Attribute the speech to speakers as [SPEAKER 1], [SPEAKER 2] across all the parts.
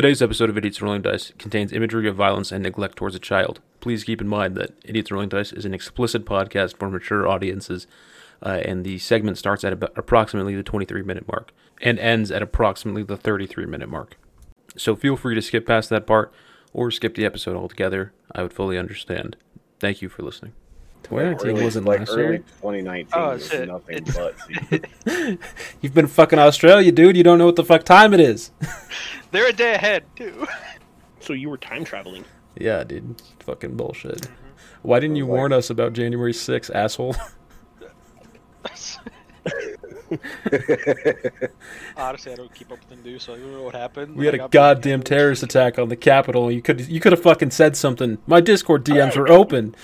[SPEAKER 1] Today's episode of Idiots Rolling Dice contains imagery of violence and neglect towards a child. Please keep in mind that Idiots Rolling Dice is an explicit podcast for mature audiences, uh, and the segment starts at about approximately the 23 minute mark and ends at approximately the 33 minute mark. So feel free to skip past that part or skip the episode altogether. I would fully understand. Thank you for listening. 2019
[SPEAKER 2] Early-
[SPEAKER 1] wasn't
[SPEAKER 2] like
[SPEAKER 1] last
[SPEAKER 2] early
[SPEAKER 1] year.
[SPEAKER 2] 2019
[SPEAKER 3] Oh,
[SPEAKER 2] was
[SPEAKER 3] shit.
[SPEAKER 2] nothing but.
[SPEAKER 1] You've been fucking Australia, dude. You don't know what the fuck time it is.
[SPEAKER 3] They're a day ahead too.
[SPEAKER 4] So you were time traveling.
[SPEAKER 1] yeah, dude. Fucking bullshit. Mm-hmm. Why didn't you
[SPEAKER 2] Like-
[SPEAKER 1] warn us about January 6th, asshole?
[SPEAKER 3] Honestly, I don't keep up with the news, so I don't know what happened.
[SPEAKER 1] We had
[SPEAKER 3] Like,
[SPEAKER 1] a
[SPEAKER 3] I'm-
[SPEAKER 1] goddamn terrorist attack on the Capitol. You could you could have fucking said something. My Discord DMs were open.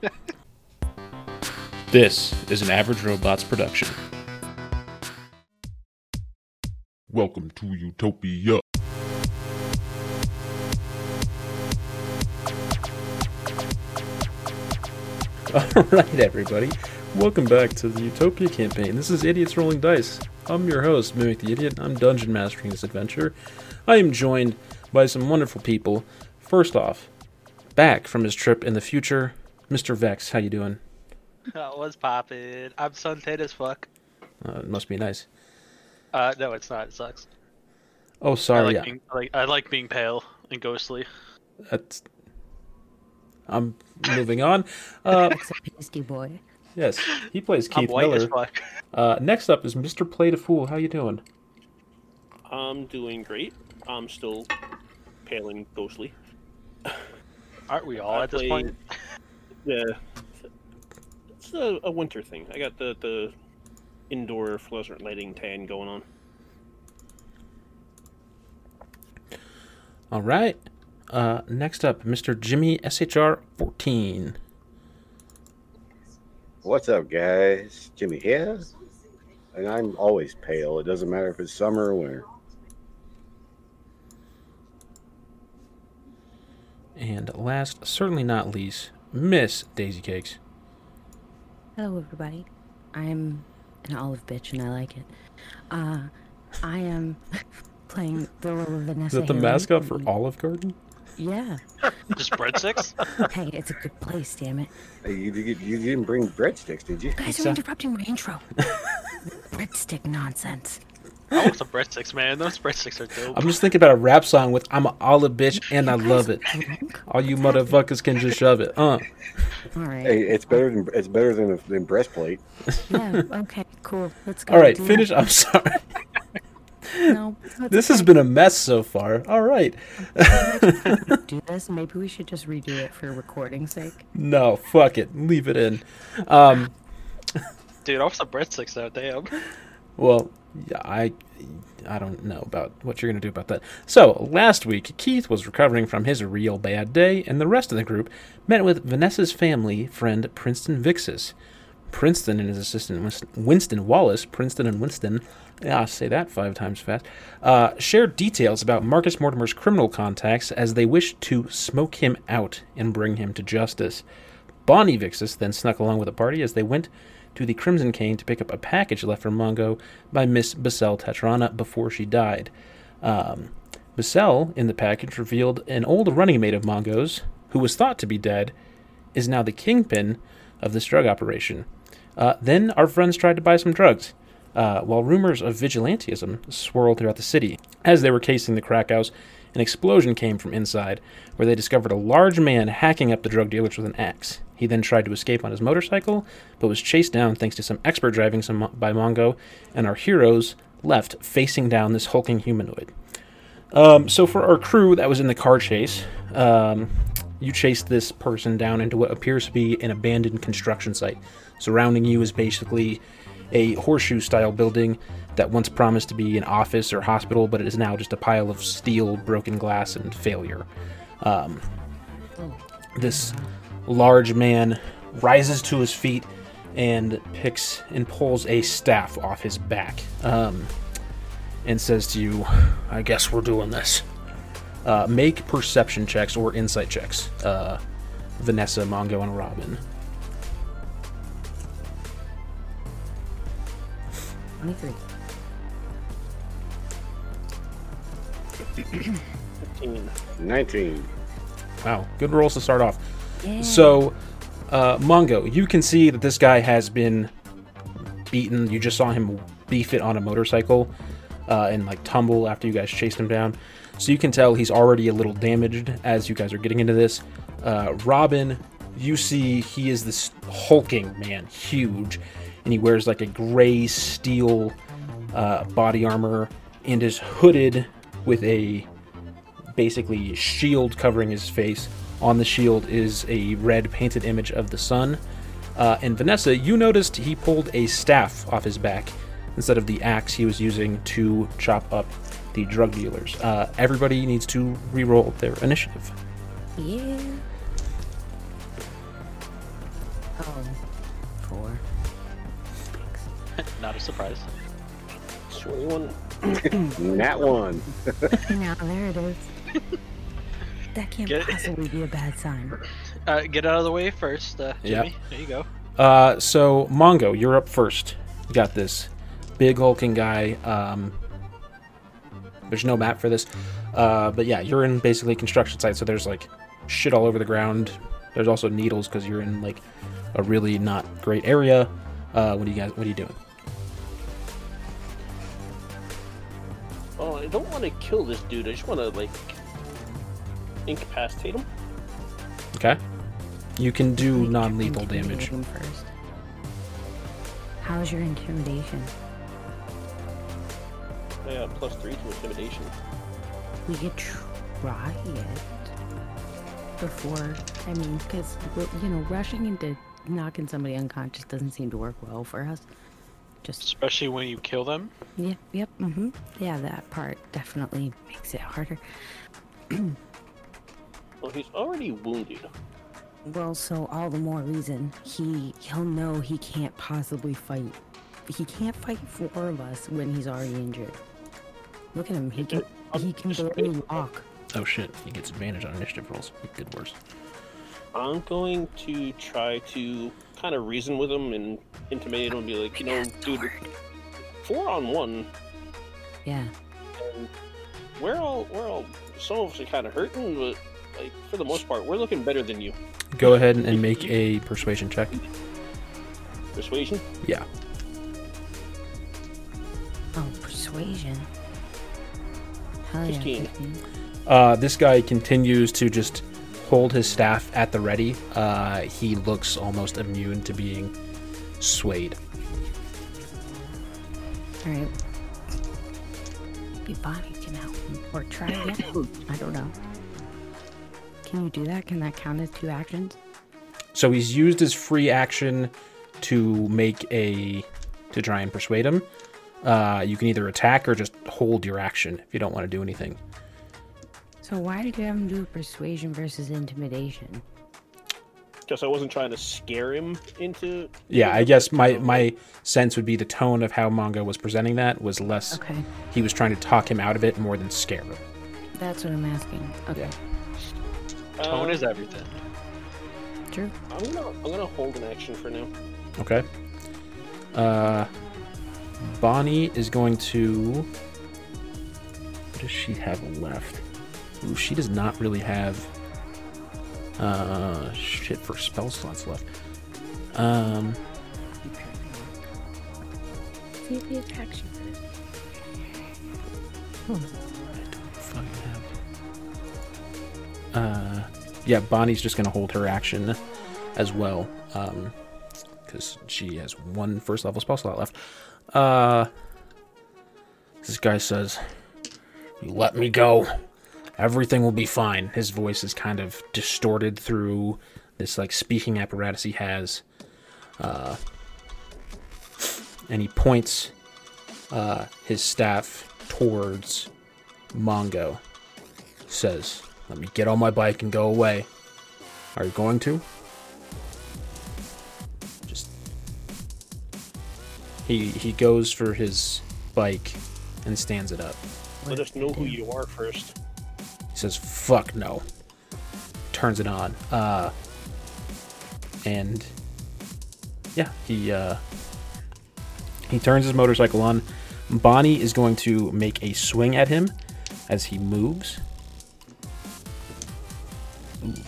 [SPEAKER 1] this is an Average Robots production.
[SPEAKER 5] Welcome to Utopia.
[SPEAKER 1] All right, everybody. Welcome back to the Utopia campaign. This is Idiots Rolling Dice. I'm your host, Mimic the Idiot. I'm dungeon mastering this adventure. I am joined by some wonderful people. First off, back from his trip in the future, Mr. Vex. How you doing?
[SPEAKER 3] Uh, what's poppin'? I'm suntan as fuck.
[SPEAKER 1] Uh, it must be nice.
[SPEAKER 3] Uh, no, it's not. It sucks.
[SPEAKER 1] Oh,
[SPEAKER 3] I
[SPEAKER 1] sorry.
[SPEAKER 3] like
[SPEAKER 1] yeah.
[SPEAKER 3] being I like I like being pale and ghostly.
[SPEAKER 1] That's. I'm moving on. Uh,
[SPEAKER 6] It's boy.
[SPEAKER 1] yes, he plays
[SPEAKER 3] I'm
[SPEAKER 1] Keith
[SPEAKER 3] white as
[SPEAKER 1] Miller.
[SPEAKER 3] fuck.
[SPEAKER 1] Uh, next up is Mr. Play a Fool. How you doing?
[SPEAKER 4] I'm doing great. I'm still pale and ghostly.
[SPEAKER 3] Aren't we all
[SPEAKER 4] I
[SPEAKER 3] at this point?
[SPEAKER 4] Yeah, it's a, a winter thing. I got the the indoor fluorescent lighting tan going on.
[SPEAKER 1] All right. Uh, next up, Mr. Jimmy SHR 14.
[SPEAKER 2] What's up, guys? Jimmy here, and I'm always pale. It doesn't matter if it's summer or winter.
[SPEAKER 1] And last, certainly not least, Miss Daisy Cakes.
[SPEAKER 6] Hello, everybody. I'm an olive bitch, and I like it. Uh, I am playing the role of Vanessa.
[SPEAKER 1] Is that the
[SPEAKER 6] Haley
[SPEAKER 1] mascot for Olive Garden?
[SPEAKER 6] Yeah.
[SPEAKER 3] Just breadsticks?
[SPEAKER 6] Hey, it's a good place, damn it.
[SPEAKER 2] Hey, you, you, you didn't bring breadsticks, did you?
[SPEAKER 6] You guys are interrupting my intro. Breadstick nonsense.
[SPEAKER 3] I want some breadsticks, man. Those breadsticks are dope.
[SPEAKER 1] I'm just thinking about a rap song with I'm an olive bitch and I love it. All you motherfuckers can just shove it. Uh.
[SPEAKER 6] All right.
[SPEAKER 2] Hey, it's better than it's better than than breastplate.
[SPEAKER 6] Yeah. Okay. Cool. Let's go.
[SPEAKER 1] All right, finish.
[SPEAKER 6] that.
[SPEAKER 1] I'm sorry.
[SPEAKER 6] No. that's
[SPEAKER 1] This has been a mess so far. All right.
[SPEAKER 6] Do this. Maybe we should just redo it for recording sake.
[SPEAKER 1] No, fuck it. Leave it in. Um,
[SPEAKER 3] Dude, I want some breadsticks though. Damn.
[SPEAKER 1] Well, I I don't know about what you're going to do about that. So, last week, Keith was recovering from his real bad day, and the rest of the group met with Vanessa's family friend, Princeton Vixis. Princeton and his assistant, Winston Wallace, Princeton and Winston, yeah, I'll say that five times fast, uh, shared details about Marcus Mortimer's criminal contacts as they wished to smoke him out and bring him to justice. Bonnie Vixis then snuck along with the party as they went to the Crimson Cane to pick up a package left for Mongo by Miss Bissell Tetrana before she died. Um, in the package, revealed an old running mate of Mongo's, who was thought to be dead, is now the kingpin of this drug operation. Uh, then our friends tried to buy some drugs, uh, while rumors of vigilantism swirled throughout the city. As they were casing the crack house, an explosion came from inside, where they discovered a large man hacking up the drug dealers with an axe. He then tried to escape on his motorcycle, but was chased down thanks to some expert driving some, by Mongo, and our heroes left facing down this hulking humanoid. Um, so for our crew that was in the car chase, um, you chase this person down into what appears to be an abandoned construction site. Surrounding you is basically a horseshoe-style building that once promised to be an office or hospital, but it is now just a pile of steel, broken glass, and failure. Um, this large man rises to his feet and picks and pulls a staff off his back. Um, and says to you, I guess we're doing this. Uh, make perception checks or insight checks. Uh, Vanessa, Mongo, and Robin.
[SPEAKER 6] 23.
[SPEAKER 4] 15.
[SPEAKER 2] 19.
[SPEAKER 1] Wow, good rolls to start off.
[SPEAKER 6] Yeah.
[SPEAKER 1] So, uh, Mongo, you can see that this guy has been beaten. You just saw him beef it on a motorcycle uh, and like tumble after you guys chased him down. So you can tell he's already a little damaged as you guys are getting into this. Uh, Robin, you see he is this hulking man, huge, and he wears like a gray steel uh, body armor and is hooded with a basically shield covering his face. On the shield is a red painted image of the sun. Uh, and Vanessa, you noticed he pulled a staff off his back instead of the axe he was using to chop up the drug dealers. Uh, everybody needs to re-roll their initiative.
[SPEAKER 6] Yeah. Oh, four.
[SPEAKER 3] Not a surprise.
[SPEAKER 4] 21.
[SPEAKER 2] Nat 1.
[SPEAKER 6] Now there it is. That can't
[SPEAKER 3] Get it?
[SPEAKER 6] possibly be a bad sign.
[SPEAKER 3] Uh, get out of the way first, uh,
[SPEAKER 1] Yep.
[SPEAKER 3] Jimmy. There you go.
[SPEAKER 1] Uh, so Mongo, you're up first. You got this big hulking guy. Um, there's no map for this, uh, but yeah, you're in basically a construction site. So there's like shit all over the ground. There's also needles because you're in like a really not great area. Uh, what are you guys? What are you doing?
[SPEAKER 4] Oh, I don't want to kill this dude. I just want to, like, incapacitate him.
[SPEAKER 1] Okay. You can do non-lethal damage.
[SPEAKER 6] him first. How's your intimidation?
[SPEAKER 4] I got plus 3 to intimidation.
[SPEAKER 6] We could try it before. I mean, because you know, rushing into knocking somebody unconscious doesn't seem to work well for us. Just
[SPEAKER 3] Especially when you kill them.
[SPEAKER 6] yep, yep, mm-hmm. Yeah, that part definitely makes it harder.
[SPEAKER 4] Well, he's already wounded.
[SPEAKER 6] Well, so all the more reason he he'll know he can't possibly fight. He can't fight four of us when he's already injured. Look at him. He can he can barely walk.
[SPEAKER 1] Oh shit! He gets advantage on initiative rolls. He did worse.
[SPEAKER 4] I'm going to try to kind of reason with him and intimidate him and be like, you know, dude, four on one,
[SPEAKER 6] Yeah.
[SPEAKER 4] and we're all, we're all, some of us are kind of hurting, but like for the most part, we're looking better than you.
[SPEAKER 1] Go ahead and make a persuasion check.
[SPEAKER 4] Persuasion?
[SPEAKER 1] Yeah.
[SPEAKER 6] Oh, persuasion. Hell yeah.
[SPEAKER 4] 15.
[SPEAKER 6] 15.
[SPEAKER 1] Uh, this guy continues to just hold his staff at the ready. Uh, he looks almost immune to being swayed.
[SPEAKER 6] All right. Maybe Bonnie can help him or try again. I don't know. Can you do that? Can that count as two actions?
[SPEAKER 1] So he's used his free action to make a to try and persuade him. Uh, you can either attack or just hold your action if you don't want to do anything.
[SPEAKER 6] So why did you have him do persuasion versus intimidation?
[SPEAKER 4] Because I wasn't trying to scare him into.
[SPEAKER 1] Yeah, I guess my my sense would be the tone of how Mongo was presenting that was less.
[SPEAKER 6] Okay,
[SPEAKER 1] He was trying to talk him out of it more than scare him.
[SPEAKER 6] that's what I'm asking. Okay,
[SPEAKER 1] Yeah.
[SPEAKER 3] Tone
[SPEAKER 4] Uh,
[SPEAKER 3] is everything.
[SPEAKER 6] true.
[SPEAKER 4] I'm gonna, I'm gonna hold an action for now.
[SPEAKER 1] Okay. Uh, Bonnie is going to. What does she have left? Ooh, she does not really have. Uh, shit for spell slots left. Um,
[SPEAKER 6] See if he attacks you first.
[SPEAKER 1] fucking have. Uh, yeah, Bonnie's just gonna hold her action as well. Um, because she has one first level spell slot left. Uh, this guy says, "You let me go. Everything will be fine." His voice is kind of distorted through this like speaking apparatus he has. Uh, and he points uh, his staff towards Mongo. Says, "Let me get on my bike and go away." Are you going to? Just he he goes for his bike and stands it up.
[SPEAKER 4] Let us know who you are first.
[SPEAKER 1] He says, "Fuck no." Turns it on. Uh, and yeah, he uh, he turns his motorcycle on. Bonnie is going to make a swing at him, as he moves.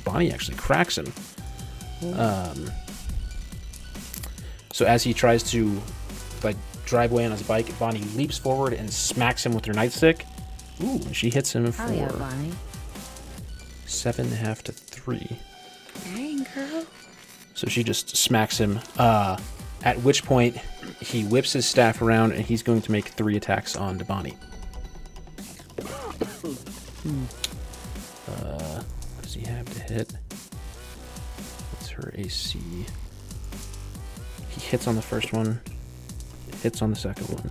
[SPEAKER 1] Bonnie actually cracks him. Um, so as he tries to like drive away on his bike, Bonnie leaps forward and smacks him with her nightstick. Ooh, she hits him for
[SPEAKER 6] Oh yeah, Bonnie.
[SPEAKER 1] seven and a half to three.
[SPEAKER 6] Dang girl.
[SPEAKER 1] So she just smacks him. Uh, at which point, he whips his staff around and he's going to make three attacks on Bonnie. Uh, what does he have to hit? What's her AC? He hits on the first one, hits on the second one,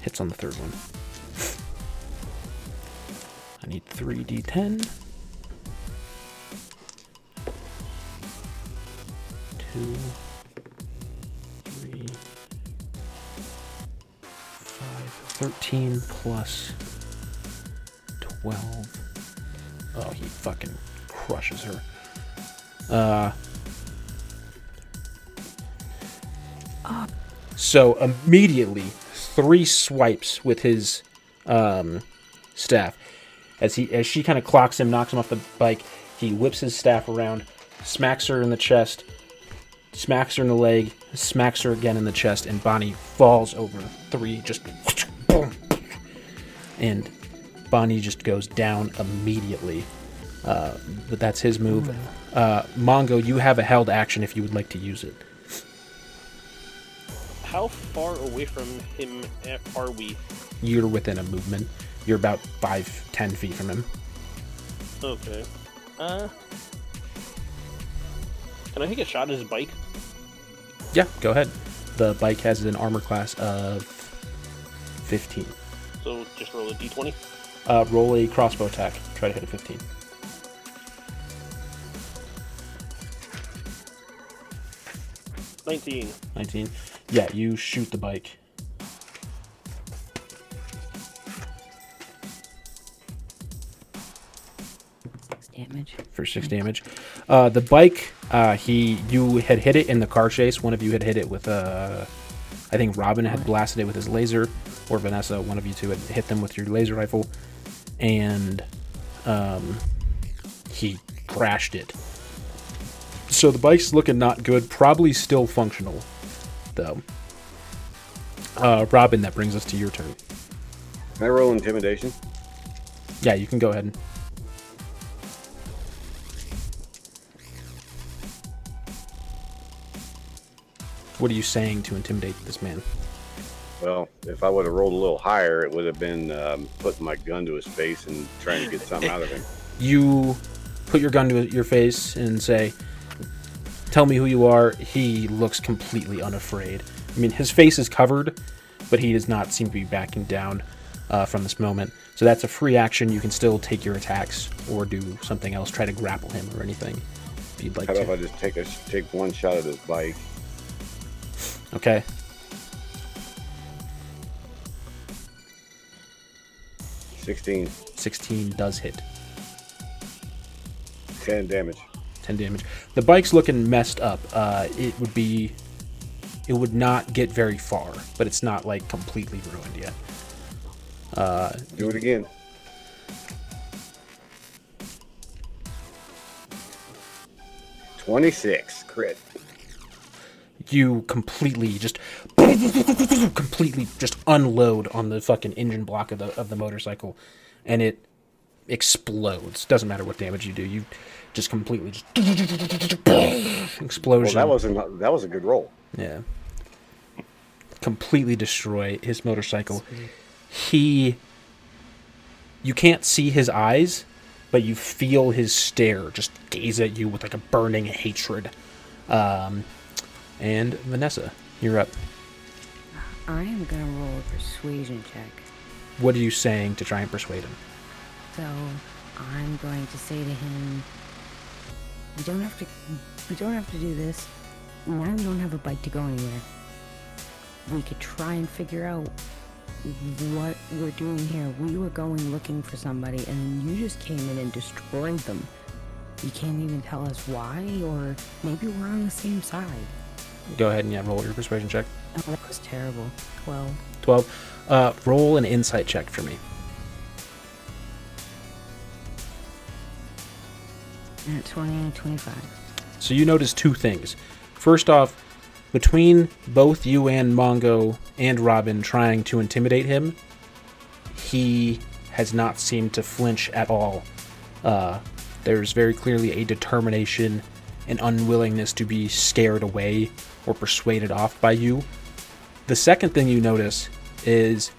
[SPEAKER 1] hits on the third one. Need 3d10. two, three, five, 13 plus 12. Oh, he fucking crushes her. Uh. So immediately, three swipes with his um, staff. As he, as she kind of clocks him, knocks him off the bike, he whips his staff around, smacks her in the chest, smacks her in the leg, smacks her again in the chest, and Bonnie falls over three, just boom. And Bonnie just goes down immediately. Uh, but that's his move. Uh, Mongo, you have a held action if you would like to use it.
[SPEAKER 4] How far away from him are we?
[SPEAKER 1] You're within a movement. You're about five, ten feet from him.
[SPEAKER 4] Okay. Uh. Can I take a shot at his bike?
[SPEAKER 1] Yeah, go ahead. The bike has an armor class of 15.
[SPEAKER 4] So just roll a d20.
[SPEAKER 1] Uh, roll a crossbow attack. Try to hit a 15.
[SPEAKER 4] Nineteen.
[SPEAKER 1] 19. Yeah, you shoot the bike.
[SPEAKER 6] Damage.
[SPEAKER 1] for six damage. Uh, the bike, uh, he you had hit it in the car chase. One of you had hit it with uh, I think Robin had blasted it with his laser, or Vanessa. One of you two had hit them with your laser rifle, and um, he crashed it. So the bike's looking not good. Probably still functional, though. Uh, Robin, that brings us to your turn.
[SPEAKER 2] Can I roll intimidation?
[SPEAKER 1] Yeah, you can go ahead. What are you saying to intimidate this man?
[SPEAKER 2] Well, if I would have rolled a little higher, it would have been um, putting my gun to his face and trying to get something out of him.
[SPEAKER 1] You put your gun to your face and say, Tell me who you are. He looks completely unafraid. I mean, his face is covered, but he does not seem to be backing down uh, from this moment. So that's a free action. You can still take your attacks or do something else, try to grapple him or anything if you'd like
[SPEAKER 2] How about if. I just take a take one shot at his bike?
[SPEAKER 1] Okay.
[SPEAKER 2] Sixteen.
[SPEAKER 1] 16 does hit.
[SPEAKER 2] Ten damage.
[SPEAKER 1] 10 damage. The bike's looking messed up. Uh, it would be. It would not get very far, but it's not like completely ruined yet. Uh,
[SPEAKER 2] Do it again. Twenty-six crit.
[SPEAKER 1] You completely just completely just unload on the fucking engine block of the of the motorcycle, and it explodes. Doesn't matter what damage you do, you just completely just explosion.
[SPEAKER 2] Well, that wasn't. That was a good roll.
[SPEAKER 1] Yeah. Completely destroy his motorcycle. He. You can't see his eyes, but you feel his stare just gaze at you with like a burning hatred. Um, and Vanessa, you're up.
[SPEAKER 6] I am gonna roll a persuasion check.
[SPEAKER 1] What are you saying to try and persuade him?
[SPEAKER 6] So I'm going to say to him, "We don't have to. We don't have to do this. Now we don't have a bike to go anywhere. We could try and figure out what we're doing here. We were going looking for somebody, and you just came in and destroyed them. You can't even tell us why, or maybe we're on the same side
[SPEAKER 1] go ahead and yeah, roll your persuasion check.
[SPEAKER 6] Oh, that was terrible. Twelve.
[SPEAKER 1] Twelve. Uh, roll an insight check for me.
[SPEAKER 6] At 20, 25.
[SPEAKER 1] So you notice two things. First off, between both you and Mongo and Robin trying to intimidate him, he has not seemed to flinch at all. Uh, there's very clearly a determination, and unwillingness to be scared away or persuaded off by you. The second thing you notice is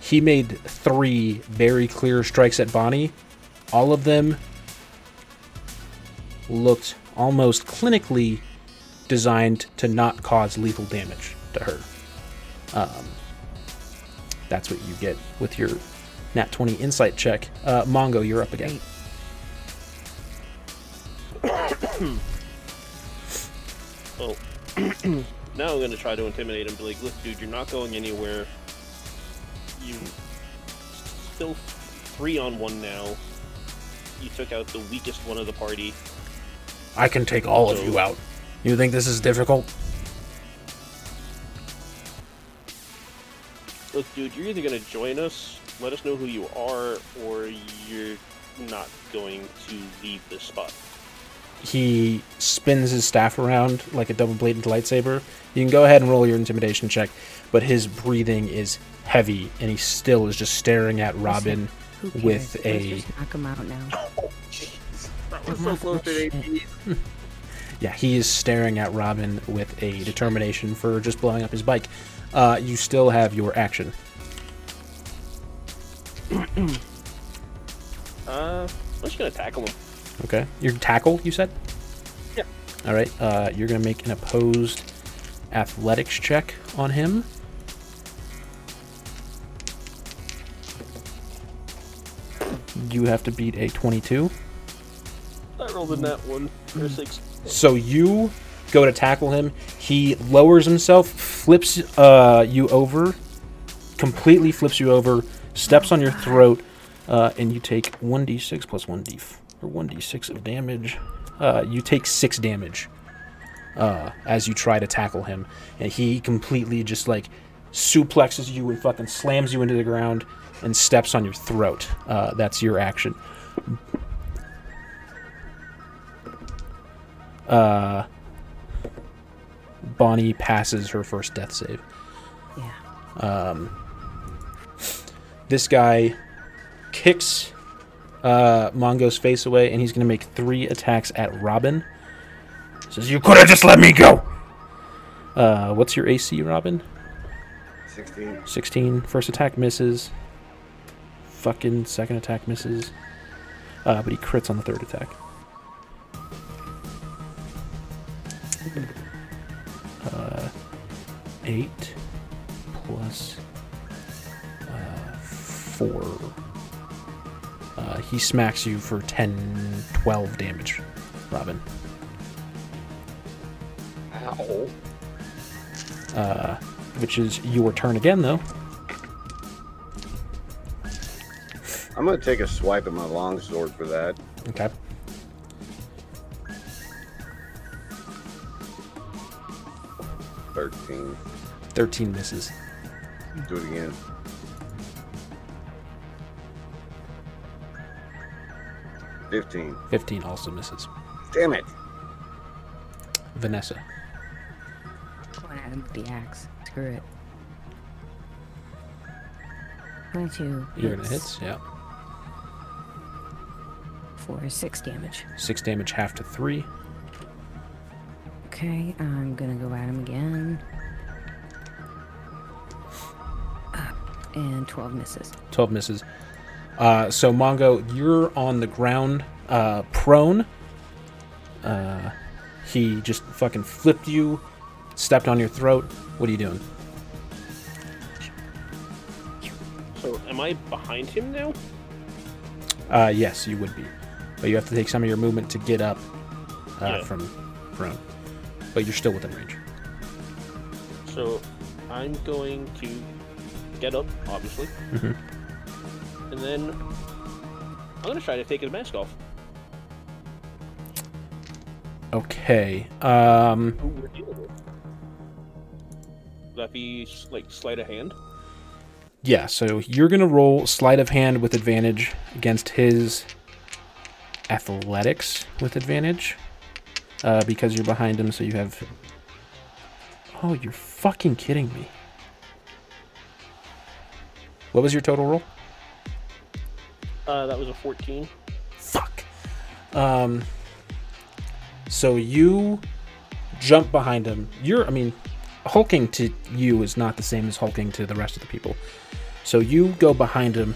[SPEAKER 1] he made three very clear strikes at Bonnie. All of them looked almost clinically designed to not cause lethal damage to her. Um, that's what you get with your Nat 20 insight check. Uh, Mongo, you're up again.
[SPEAKER 4] Well, now I'm gonna try to intimidate him. Be like, look, dude, you're not going anywhere. You still three on one now. You took out the weakest one of the party.
[SPEAKER 1] I can take all of you out. You think this is difficult?
[SPEAKER 4] Look, dude, you're either gonna join us, let us know who you are, or you're not going to leave this spot.
[SPEAKER 1] He spins his staff around like a double bladed lightsaber. You can go ahead and roll your intimidation check, but his breathing is heavy and he still is just staring at Robin
[SPEAKER 6] Who cares?
[SPEAKER 1] with
[SPEAKER 6] Let's
[SPEAKER 1] a
[SPEAKER 6] just knock him out now.
[SPEAKER 2] That
[SPEAKER 6] was so close to
[SPEAKER 2] AP.
[SPEAKER 1] Yeah, he is staring at Robin with a determination for just blowing up his bike. Uh, you still have your action.
[SPEAKER 4] Uh, I'm just gonna tackle him.
[SPEAKER 1] Okay. Your tackle, you said?
[SPEAKER 4] Yeah.
[SPEAKER 1] All right. Uh, you're going to make an opposed athletics check on him. You have to beat a 22.
[SPEAKER 4] I rolled in that one for six.
[SPEAKER 1] So you go to tackle him. He lowers himself, flips uh, you over, completely flips you over, steps on your throat, uh, and you take 1d6 plus 1d f- or 1d6 of damage. Uh, you take six damage uh, as you try to tackle him, and he completely just like suplexes you and fucking slams you into the ground and steps on your throat. Uh, that's your action. Uh, Bonnie passes her first death save.
[SPEAKER 6] Yeah.
[SPEAKER 1] This guy kicks uh, Mongo's face away, and he's going to make three attacks at Robin. Says, "You could have just let me go." Uh, what's your AC, Robin?
[SPEAKER 2] 16.
[SPEAKER 1] 16. First attack misses. Fucking second attack misses. Uh, but he crits on the third attack. Uh, 8 plus uh, 4. Uh, he smacks you for 10, 12 damage, Robin.
[SPEAKER 2] Ow.
[SPEAKER 1] Uh, which is your turn again, though.
[SPEAKER 2] I'm gonna take a swipe at my longsword for that.
[SPEAKER 1] Okay.
[SPEAKER 2] Thirteen.
[SPEAKER 1] 13 misses.
[SPEAKER 2] Do it again. Fifteen.
[SPEAKER 1] 15 also misses.
[SPEAKER 2] Damn it.
[SPEAKER 1] Vanessa.
[SPEAKER 6] Going at him with the axe. Screw it. 22.
[SPEAKER 1] You're gonna hit, yeah.
[SPEAKER 6] For 6 damage.
[SPEAKER 1] Six damage, half to three.
[SPEAKER 6] Okay, I'm gonna go at him again. Ah, and 12 misses.
[SPEAKER 1] 12 misses. Uh, so, Mongo, you're on the ground, uh, prone. Uh, he just fucking flipped you, stepped on your throat. What are you doing?
[SPEAKER 4] So, am I behind him now?
[SPEAKER 1] Uh, yes, you would be. But you have to take some of your movement to get up uh,
[SPEAKER 4] Yeah.
[SPEAKER 1] from prone. But you're still within range.
[SPEAKER 4] So, I'm going to get up, obviously,
[SPEAKER 1] Mhm.
[SPEAKER 4] And then I'm gonna try to take his mask off.
[SPEAKER 1] Okay. Um,
[SPEAKER 4] Who we're dealing with. Would that be like sleight of hand?
[SPEAKER 1] yeah, so you're going to roll sleight of hand with advantage against his athletics with advantage uh, because you're behind him. So you have. Oh, you're fucking kidding me. What was your total roll?
[SPEAKER 4] Uh, that was a 14.
[SPEAKER 1] Fuck. Um. So you jump behind him. You're, I mean, hulking to you is not the same as hulking to the rest of the people. So you go behind him.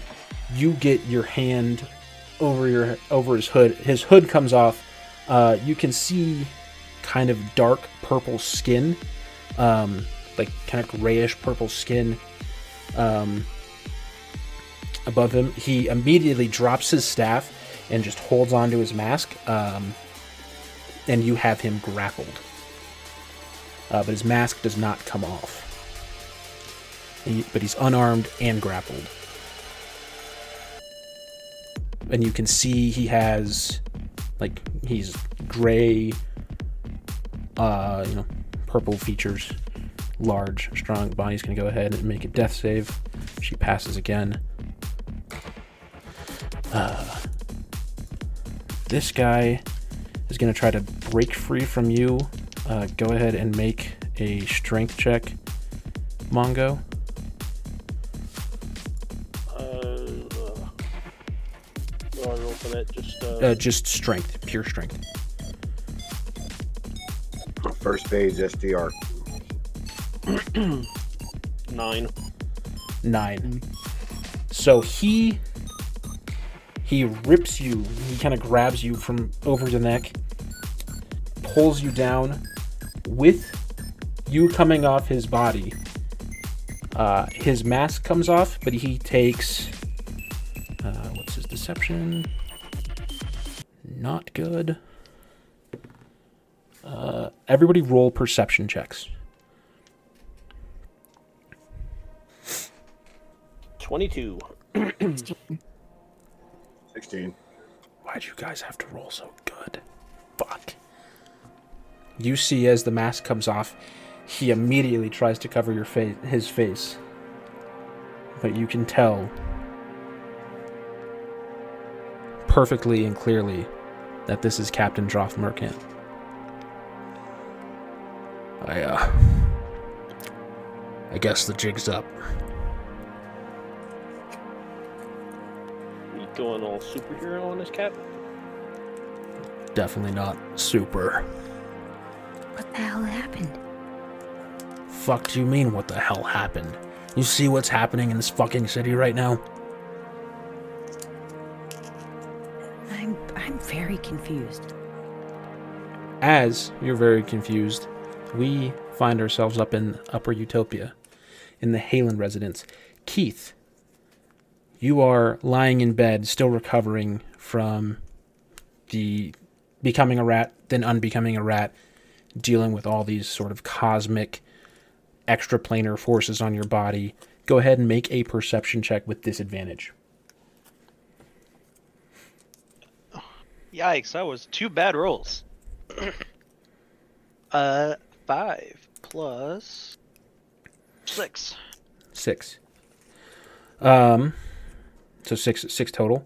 [SPEAKER 1] You get your hand over your over his hood. His hood comes off. Uh, you can see kind of dark purple skin, um, like kind of grayish purple skin. Um, above him. He immediately drops his staff and just holds onto his mask. Um, and you have him grappled. Uh, but his mask does not come off. He- but he's unarmed and grappled. And you can see he has, like, he's gray, uh, you know, purple features, large, strong body. He's going to go ahead and make a death save. She passes again. Uh, this guy is going to try to break free from you. Uh, go ahead and make a strength check, Mongo.
[SPEAKER 4] Uh, uh, what do I roll for that? Just, uh,
[SPEAKER 1] Uh, just strength, pure strength.
[SPEAKER 2] First phase SDR.
[SPEAKER 4] nine.
[SPEAKER 1] Nine. So he he rips you. He kind of grabs you from over the neck, pulls you down, with you coming off his body. Uh, his mask comes off, but he takes uh, what's his deception? Not good. Uh, everybody roll perception checks.
[SPEAKER 4] 22.
[SPEAKER 2] 16.
[SPEAKER 1] Why'd you guys have to roll so good? Fuck. You see as the mask comes off, he immediately tries to cover your face, his face. But you can tell perfectly and clearly that this is Captain Droth Merkant. I, uh. I guess the jig's up.
[SPEAKER 4] Going all superhero on this cap?
[SPEAKER 1] Definitely not super.
[SPEAKER 6] What the hell happened?
[SPEAKER 1] Fuck do you mean what the hell happened? You see what's happening in this fucking city right now?
[SPEAKER 6] I'm I'm very confused.
[SPEAKER 1] As you're very confused, we find ourselves up in Upper Utopia, in the Halen residence. Keith, you are lying in bed, still recovering from the becoming a rat, then unbecoming a rat, dealing with all these sort of cosmic extraplanar forces on your body. Go ahead and make a perception check with disadvantage.
[SPEAKER 3] Yikes, that was two bad rolls. uh, five plus six.
[SPEAKER 1] Six. Um, so six six total.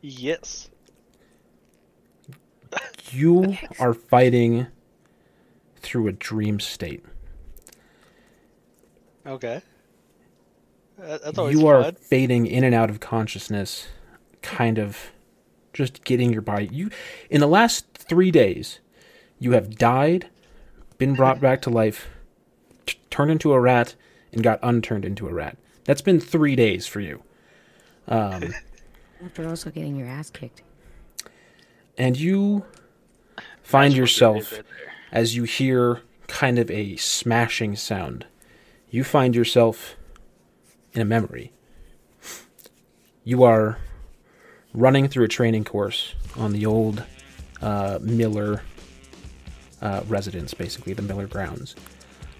[SPEAKER 3] Yes.
[SPEAKER 1] You are fighting through a dream state.
[SPEAKER 3] Okay. That's always
[SPEAKER 1] You are
[SPEAKER 3] fun.
[SPEAKER 1] fading in and out of consciousness, kind of just getting your body. You in the last three days, you have died, been brought back to life, t- turned into a rat, and got unturned into a rat. That's been three days for you. Um,
[SPEAKER 6] After also getting your ass kicked.
[SPEAKER 1] and you find
[SPEAKER 3] That's
[SPEAKER 1] yourself
[SPEAKER 3] right
[SPEAKER 1] as you hear kind of a smashing sound. You find yourself in a memory. You are running through a training course on the old uh, Miller uh, residence, basically, the Miller grounds.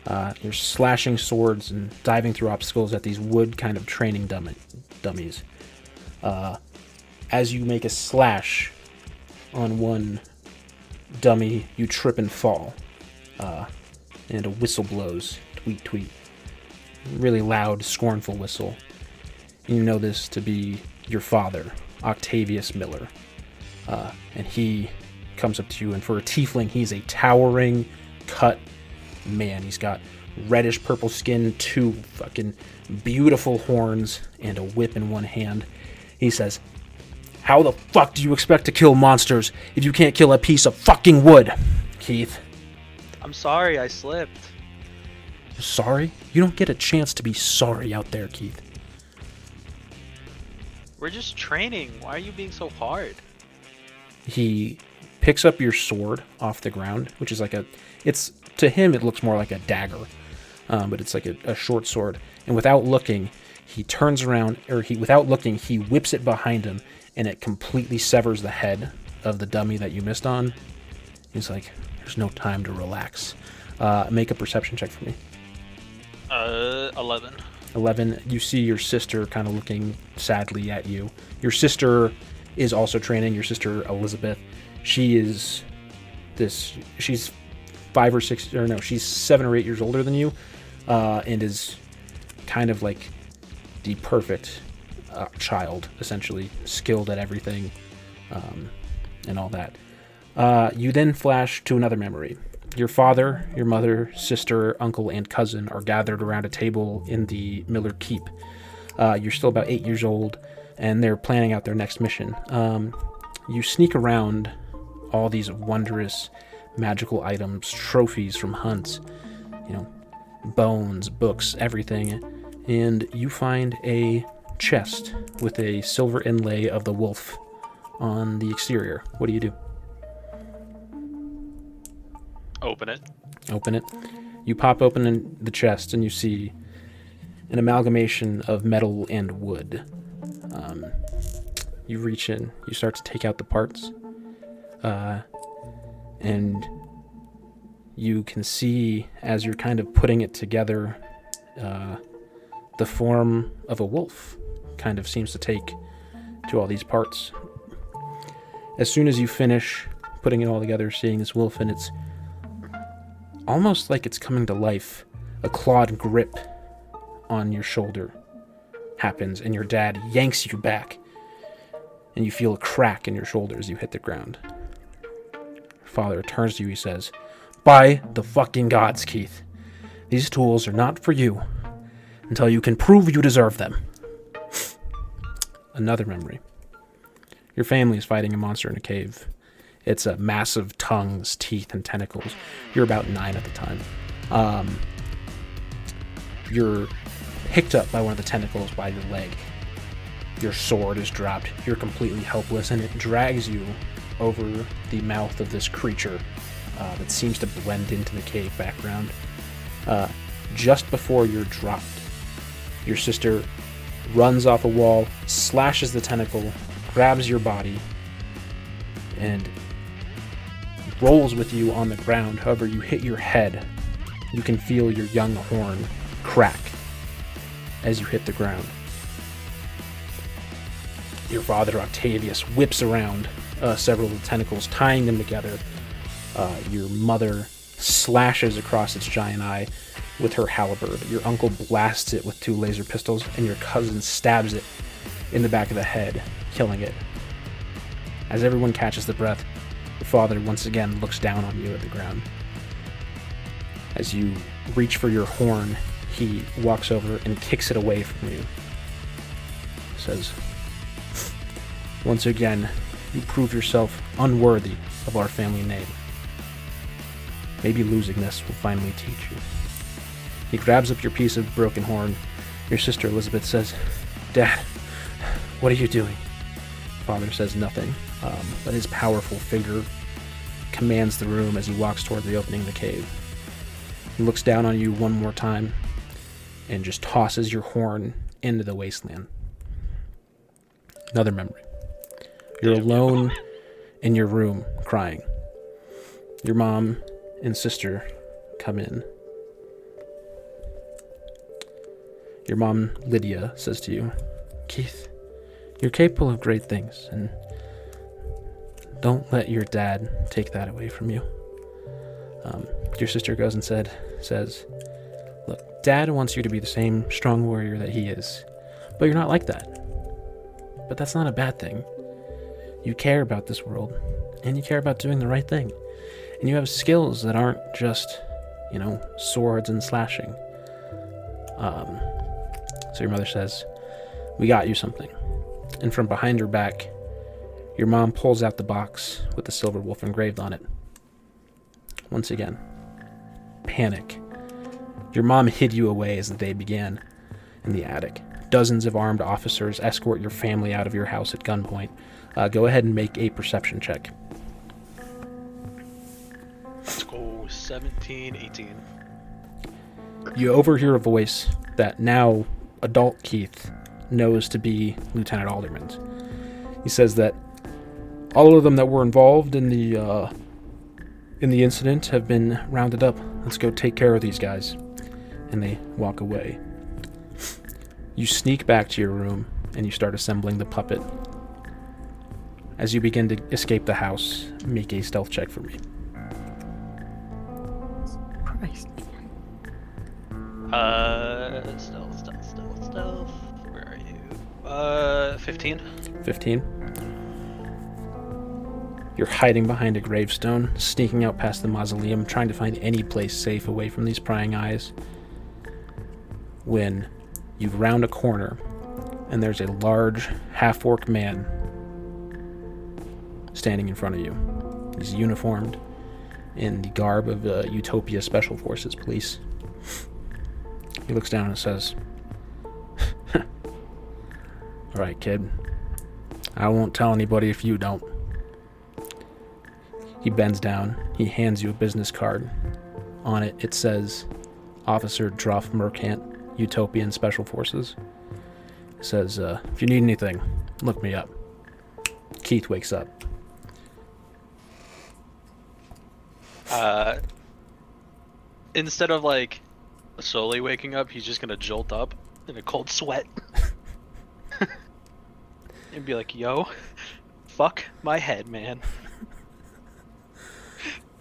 [SPEAKER 1] Uh, you're slashing swords and diving through obstacles at these wood kind of training dummy- dummies. Uh, as you make a slash on one dummy, you trip and fall. Uh, and a whistle blows. Tweet, tweet. Really loud, scornful whistle. You know this to be your father, Octavius Miller. uh, and he comes up to you. And for a tiefling, he's a towering, cut man. He's got reddish purple skin, two fucking beautiful horns, and a whip in one hand. He says, How the fuck do you expect to kill monsters if you can't kill a piece of fucking wood? Keith,
[SPEAKER 3] I'm sorry, I slipped.
[SPEAKER 1] sorry? You don't get a chance to be sorry out there, Keith.
[SPEAKER 3] We're just training. Why are you being so hard?
[SPEAKER 1] he picks up your sword off the ground, which is like a, it's to him it looks more like a dagger, um, but it's like a, a short sword. And without looking, he turns around, or he without looking, he whips it behind him, and it completely severs the head of the dummy that you missed on. He's like, "There's no time to relax." Uh, make a perception check for me.
[SPEAKER 3] Uh, 11.
[SPEAKER 1] 11 you see your sister kind of looking sadly at you your sister is also training your sister elizabeth she is this she's five or six or no she's seven or eight years older than you uh, and is kind of like the perfect uh, child essentially skilled at everything um, and all that uh, you then flash to another memory your father, your mother, sister, uncle, and cousin are gathered around a table in the Miller Keep. Uh, you're still about eight years old, and they're planning out their next mission. Um, you sneak around all these wondrous magical items, trophies from hunts, you know, bones, books, everything, and you find a chest with a silver inlay of the wolf on the exterior. What do you do?
[SPEAKER 3] Open it.
[SPEAKER 1] open it. You pop open the chest and you see an amalgamation of metal and wood. Um, you reach in, you start to take out the parts, uh, and you can see as you're kind of putting it together, uh, the form of a wolf kind of seems to take to all these parts. As soon as you finish putting it all together, seeing this wolf and its almost like it's coming to life. A clawed grip on your shoulder happens, and your dad yanks you back, and you feel a crack in your shoulder as you hit the ground. Father turns to you, he says, By the fucking gods, Keith, these tools are not for you until you can prove you deserve them. Another memory. Your family is fighting a monster in a cave. It's a massive tongues, teeth, and tentacles. You're about nine at the time. Um, you're picked up by one of the tentacles by your leg. Your sword is dropped. You're completely helpless, and it drags you over the mouth of this creature uh, that seems to blend into the cave background. Uh, just before you're dropped, your sister runs off a wall, slashes the tentacle, grabs your body, and rolls with you on the ground. However, you hit your head. You can feel your young horn crack as you hit the ground. Your father, Octavius, whips around uh, several of the tentacles, tying them together. Uh, your mother slashes across its giant eye with her halberd. Your uncle blasts it with two laser pistols, and your cousin stabs it in the back of the head, killing it. As everyone catches the breath, your father once again looks down on you at the ground. As you reach for your horn, he walks over and kicks it away from you. Says, Once again, you prove yourself unworthy of our family name. Maybe losing this will finally teach you. He grabs up your piece of broken horn. Your sister Elizabeth says, Dad, what are you doing? Father says nothing, um, but his powerful figure commands the room as he walks toward the opening of the cave. He looks down on you one more time and just tosses your horn into the wasteland. Another memory. You're alone in your room crying. Your mom and sister come in. Your mom, Lydia, says to you, Keith, you're capable of great things, and don't let your dad take that away from you. Um, your sister goes and said, says, Look, dad wants you to be the same strong warrior that he is, but you're not like that. But that's not a bad thing. You care about this world, and you care about doing the right thing. And you have skills that aren't just, you know, swords and slashing. Um, so your mother says, We got you something. And from behind her back, your mom pulls out the box with the silver wolf engraved on it. Once again, panic. Your mom hid you away as the day began in the attic. Dozens of armed officers escort your family out of your house at gunpoint. Uh, go ahead and make a perception check.
[SPEAKER 3] Let's go 17, 18.
[SPEAKER 1] You overhear a voice that now adult Keith knows to be Lieutenant Alderman's. He says that all of them that were involved in the uh, in the incident have been rounded up. Let's go take care of these guys. And they walk away. You sneak back to your room and you start assembling the puppet. As you begin to escape the house, make a stealth check for me.
[SPEAKER 6] Christ.
[SPEAKER 3] Uh, stealth, stealth, stealth, stealth. Where are you? Uh, 15.
[SPEAKER 1] 15. You're hiding behind a gravestone, sneaking out past the mausoleum, trying to find any place safe away from these prying eyes. When you round a corner and there's a large half orc man standing in front of you. He's uniformed in the garb of the Utopia Special Forces police. He looks down and says, All right, kid. I won't tell anybody if you don't. He bends down. He hands you a business card. On it, it says Officer Druff Mercant, Utopian Special Forces. It says, uh, if you need anything, look me up. Keith wakes up.
[SPEAKER 3] Uh, instead of like slowly waking up, he's just gonna jolt up in a cold sweat and be like, "Yo, fuck my head, man."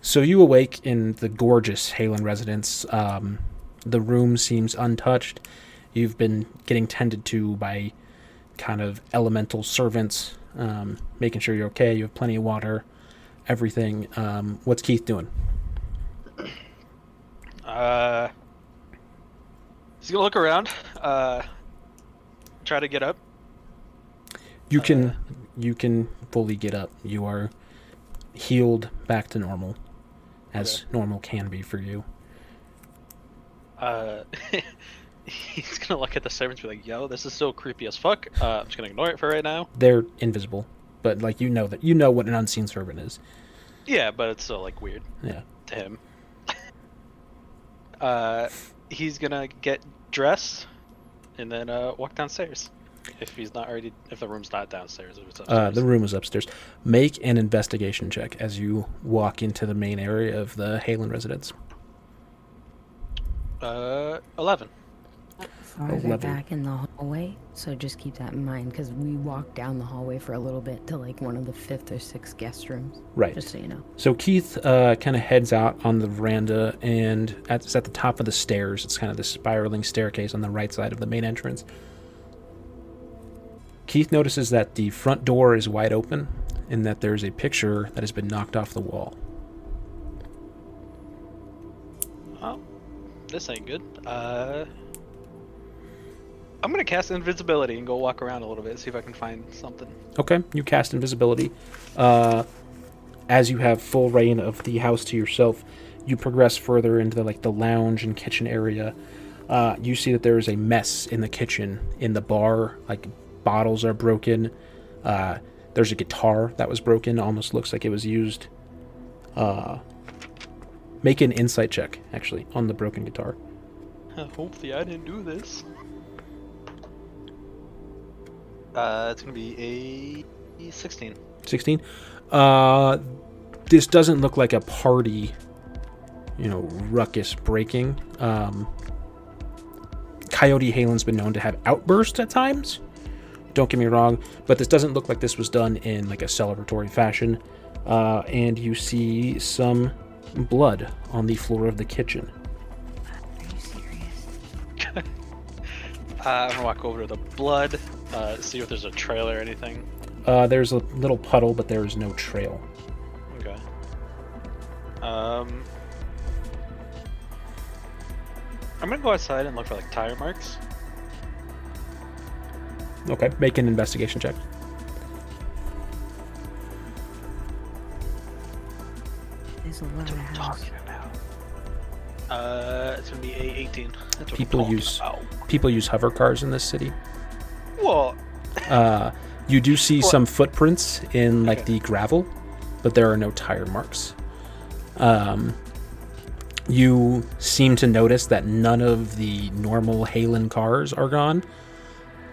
[SPEAKER 1] So you awake in the gorgeous Halen residence. Um, the room seems untouched. You've been getting tended to by kind of elemental servants, um, making sure you're okay. You have plenty of water, everything. Um, what's Keith doing?
[SPEAKER 3] Uh, he's gonna look around. Uh, try to get up.
[SPEAKER 1] You can you can fully get up. You are healed back to normal, as normal can be for you.
[SPEAKER 3] Uh, he's gonna look at the servants, and be like, "Yo, this is so creepy as fuck." Uh, I'm just gonna ignore it for right now.
[SPEAKER 1] They're invisible, but like you know that you know what an unseen servant is.
[SPEAKER 3] Yeah, but it's still like weird
[SPEAKER 1] Yeah.
[SPEAKER 3] to him. uh, he's gonna get dressed and then uh walk downstairs. If he's not already, if the room's not downstairs, if it's upstairs.
[SPEAKER 1] Uh, the room is upstairs. Make an investigation check as you walk into the main area of the Halen residence.
[SPEAKER 3] Uh, eleven.
[SPEAKER 6] Sorry, they're back in the hallway, so just keep that in mind because we walked down the hallway for a little bit to like one of the fifth or sixth guest rooms.
[SPEAKER 1] Right.
[SPEAKER 6] Just so you know.
[SPEAKER 1] So Keith uh, kind of heads out on the veranda, and at, it's at the top of the stairs. It's kind of the spiraling staircase on the right side of the main entrance. Keith notices that the front door is wide open, and that there's a picture that has been knocked off the wall.
[SPEAKER 3] Oh, this ain't good. Uh, I'm gonna cast invisibility and go walk around a little bit, see if I can find something.
[SPEAKER 1] Okay, you cast invisibility. Uh, as you have full rein of the house to yourself, you progress further into the, like the lounge and kitchen area. Uh, you see that there is a mess in the kitchen, in the bar. Like bottles are broken. Uh, there's a guitar that was broken. Almost looks like it was used. Uh, make an insight check, actually, on the broken guitar.
[SPEAKER 3] Hopefully, I didn't do this. Uh, it's gonna be a 16.
[SPEAKER 1] 16 uh this doesn't look like a party you know ruckus breaking. Um coyote halen's been known to have outbursts at times. Don't get me wrong but this doesn't look like this was done in like a celebratory fashion. Uh and you see some blood on the floor of the kitchen
[SPEAKER 3] I'm gonna walk over to the blood, uh, see if there's a trail or anything.
[SPEAKER 1] Uh, there's a little puddle, but there is no trail.
[SPEAKER 3] Okay. Um. I'm gonna go outside and look for like tire marks.
[SPEAKER 1] Okay, make an investigation check.
[SPEAKER 6] There's a lot of house.
[SPEAKER 3] Uh, it's gonna be a 18. That's what
[SPEAKER 1] People use-
[SPEAKER 3] about.
[SPEAKER 1] People use hover cars in this city.
[SPEAKER 3] What?
[SPEAKER 1] Uh, you do see
[SPEAKER 3] Well-
[SPEAKER 1] some footprints in like
[SPEAKER 3] Okay.
[SPEAKER 1] the gravel, but there are no tire marks. Um, you seem to notice that none of the normal Halen cars are gone.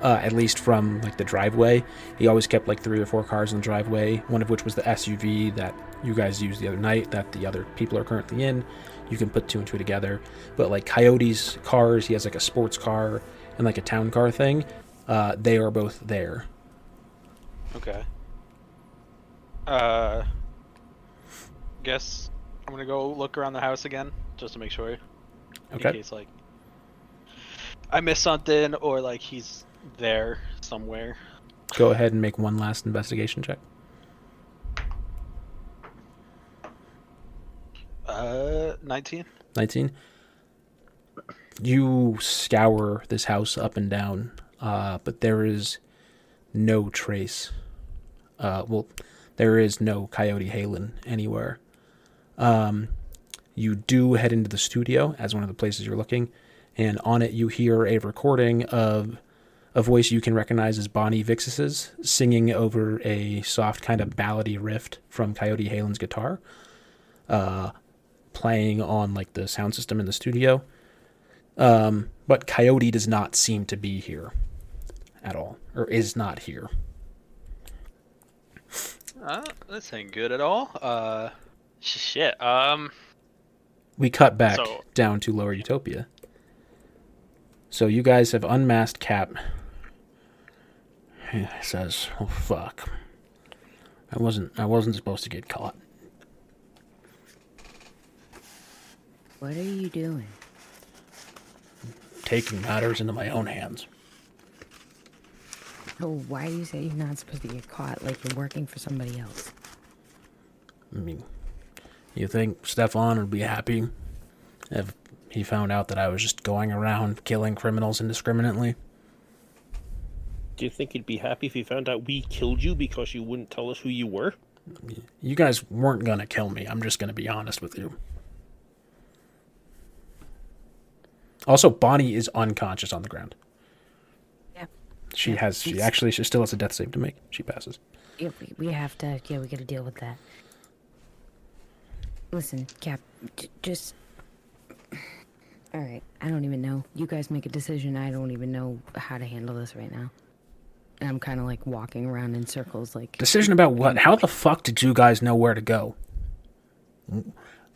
[SPEAKER 1] Uh, at least from like the driveway, he always kept like three or four cars in the driveway. One of which was the SUV that you guys used the other night, that the other people are currently in. You can put two and two together. But like Coyote's cars, he has like a sports car and like a town car thing. Uh, they are both there.
[SPEAKER 3] okay. Uh, guess I'm gonna go look around the house again just to make sure. In
[SPEAKER 1] Okay.
[SPEAKER 3] case like I missed something or like he's there somewhere.
[SPEAKER 1] Go ahead and make one last investigation check.
[SPEAKER 3] Uh, 19.
[SPEAKER 1] 19. You scour this house up and down, uh, but there is no trace. Uh, well, there is no Coyote Halen anywhere. Um, you do head into the studio as one of the places you're looking, and on it you hear a recording of a voice you can recognize as Bonnie Vixis's singing over a soft kind of ballady riff from Coyote Halen's guitar. Uh, playing on like the sound system in the studio. Um, but Coyote does not seem to be here at all, or is not here.
[SPEAKER 3] Uh, this ain't good at all. Uh, shit. Um,
[SPEAKER 1] We cut back
[SPEAKER 3] So-
[SPEAKER 1] down to Lower Utopia. So you guys have unmasked Cap. He says, "Oh fuck, I wasn't. I wasn't supposed to get caught.
[SPEAKER 6] What are you doing?
[SPEAKER 1] Taking matters into my own hands."
[SPEAKER 6] Oh, why do you say you're not supposed to get caught like you're working for somebody else?
[SPEAKER 1] I mean, you think Stefan would be happy if he found out that I was just going around killing criminals indiscriminately?
[SPEAKER 4] Do you think he'd be happy if he found out we killed you because you wouldn't tell us who you were?
[SPEAKER 1] You guys weren't gonna kill me. I'm just gonna be honest with you. Also, Bonnie is unconscious on the ground.
[SPEAKER 6] Yeah.
[SPEAKER 1] She
[SPEAKER 6] Yeah,
[SPEAKER 1] has. She actually. She still has a death save to make. She passes.
[SPEAKER 6] Yeah, we, we have to. Yeah, we got to deal with that. Listen, Cap, j- just. All right, I don't even know. You guys make a decision. I don't even know how to handle this right now. And I'm kind of like walking around in circles, like.
[SPEAKER 1] Decision about what? How the fuck did you guys know where to go?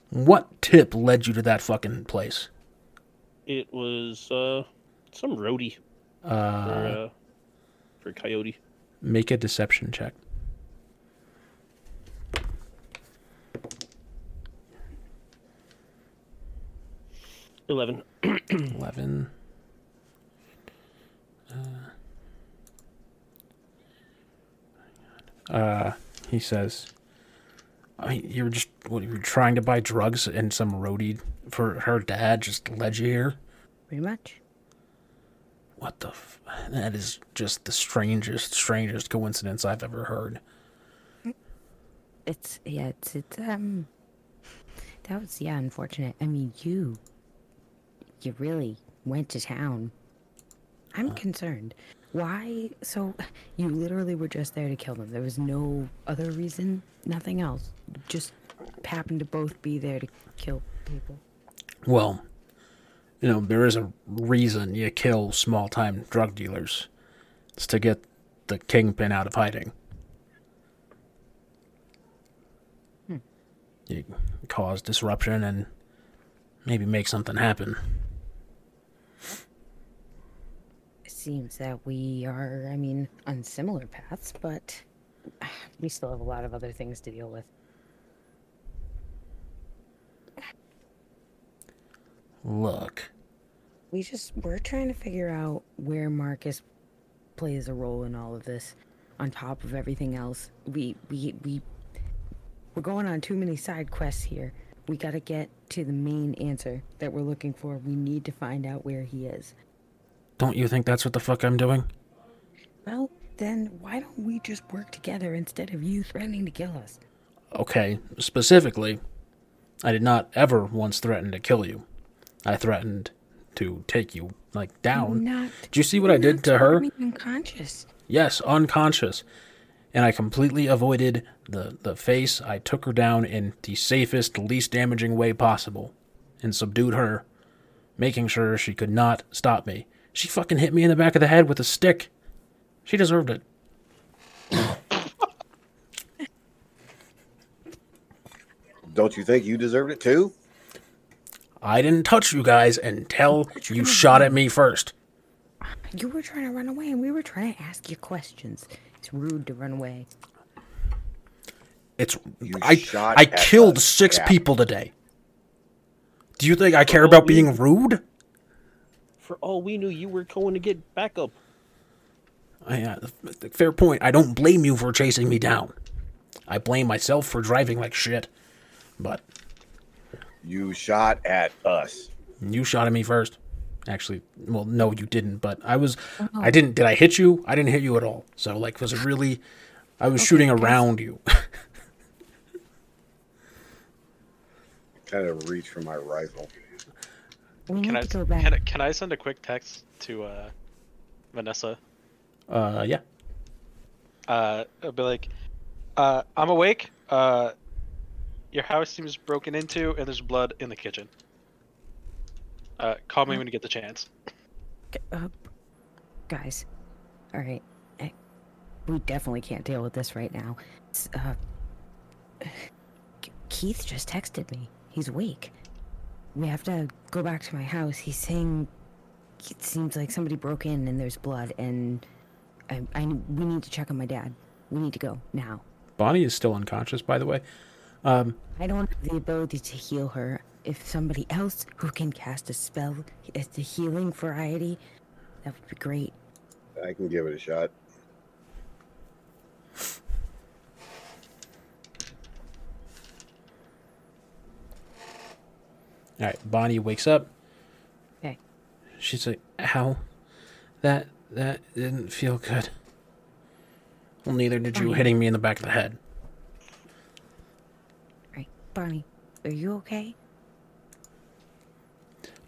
[SPEAKER 1] What tip led you to that fucking place?
[SPEAKER 4] It was uh some roadie for uh, for Coyote.
[SPEAKER 1] Make a deception check.
[SPEAKER 4] Eleven.
[SPEAKER 1] 11. Uh, uh, he says, I mean, you were just, what, you were trying to buy drugs and some roadie for her dad just led you here?
[SPEAKER 6] Pretty much.
[SPEAKER 1] What the f- That is just the strangest, strangest coincidence I've ever heard.
[SPEAKER 6] It's yeah, it's it's um. That was yeah, unfortunate. I mean, you. You really went to town. I'm concerned. Why? So you literally were just there to kill them. There was no other reason. Nothing else. Just happened to both be there to kill people.
[SPEAKER 1] Well, you know, there is a reason you kill small time drug dealers. It's to get the kingpin out of hiding. Hmm. You cause disruption and maybe make something happen.
[SPEAKER 6] It seems that we are, I mean, on similar paths, but we still have a lot of other things to deal with.
[SPEAKER 1] Look,
[SPEAKER 6] We just we're trying to figure out where Marcus plays a role in all of this. on top of everything else. We we we we're going on too many side quests here. We got to get to the main answer that we're looking for. We need to find out where he is.
[SPEAKER 1] Don't you think that's what the fuck I'm doing?
[SPEAKER 6] Well, then why don't we just work together instead of you threatening to kill us?
[SPEAKER 1] Okay, specifically, I did not ever once threaten to kill you. I threatened to take you, like, down.
[SPEAKER 6] Not.
[SPEAKER 1] Did you see what I did to her?
[SPEAKER 6] Unconscious.
[SPEAKER 1] Yes, unconscious. And I completely avoided the, the face. I took her down in the safest, least damaging way possible and subdued her, making sure she could not stop me. She fucking hit me in the back of the head with a stick. She deserved it.
[SPEAKER 2] Don't you think you deserved it too?
[SPEAKER 1] I didn't touch you guys until you shot at me first.
[SPEAKER 6] You were trying to run away, and we were trying to ask you questions. It's rude to run away.
[SPEAKER 1] It's
[SPEAKER 2] You
[SPEAKER 1] I
[SPEAKER 2] shot
[SPEAKER 1] I killed six
[SPEAKER 2] Cap.
[SPEAKER 1] people today. Do you think I care about being rude?
[SPEAKER 4] For all we knew, you were going to get backup.
[SPEAKER 1] I, uh, fair point. I don't blame you for chasing me down. I blame myself for driving like shit. But
[SPEAKER 2] You shot at us.
[SPEAKER 1] you shot at me first. Actually, well, no, you didn't. But I was,
[SPEAKER 6] Oh.
[SPEAKER 1] I didn't. Did I hit you? I didn't hit you at all. So, like, was it really? I was shooting around you.
[SPEAKER 2] Kind of reach for my rifle.
[SPEAKER 6] We
[SPEAKER 3] Can
[SPEAKER 6] need
[SPEAKER 3] I,
[SPEAKER 6] to go back.
[SPEAKER 3] can can I send a quick text to uh, Vanessa?
[SPEAKER 1] uh, yeah.
[SPEAKER 3] Uh, I'll be like, uh, I'm awake. Uh, your house seems broken into, and there's blood in the kitchen. Uh, call me when you get the chance.
[SPEAKER 6] uh, guys, all right. eh, We definitely can't deal with this right now. Uh, Keith just texted me. He's awake. We have to go back to my house. He's saying it seems like somebody broke in and there's blood, and I, I we need to check on my dad. We need to go now.
[SPEAKER 1] Bonnie is still unconscious, by the way.
[SPEAKER 6] Um, I don't have the ability to heal her. If somebody else who can cast a spell is the healing variety, that would be great.
[SPEAKER 2] I can give it a shot.
[SPEAKER 1] All right. Bonnie wakes up.
[SPEAKER 6] Okay.
[SPEAKER 1] She's like, "Ow, that that didn't feel good." Well, neither did you hitting me in the back of the head.
[SPEAKER 6] Right, Bonnie, are you okay?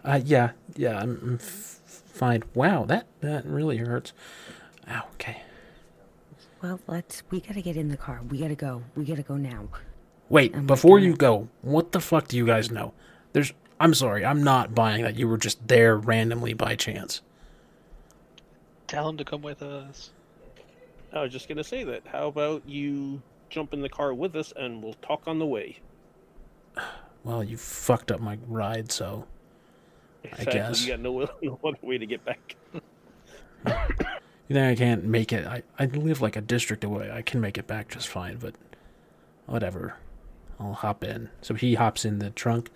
[SPEAKER 1] Uh, yeah, yeah, I'm, I'm f- fine. Wow, that that really hurts. Ow, okay.
[SPEAKER 6] Well, let's. We gotta get in the car. We gotta go. We gotta go now.
[SPEAKER 1] Wait,
[SPEAKER 6] Oh
[SPEAKER 1] before
[SPEAKER 6] God.
[SPEAKER 1] you go, what the fuck do you guys know? There's. I'm sorry, I'm not buying that you were just there randomly by chance.
[SPEAKER 3] Tell him to come with us.
[SPEAKER 4] I was just gonna say that. How about you jump in the car with us and we'll talk on the way?
[SPEAKER 1] Well, you fucked up my ride, so
[SPEAKER 4] Exactly.
[SPEAKER 1] guess.
[SPEAKER 4] You got no, no other way to get back.
[SPEAKER 1] you think I can't make it? I I live like a district away. I can make it back just fine, but whatever. I'll hop in. So he hops in the trunk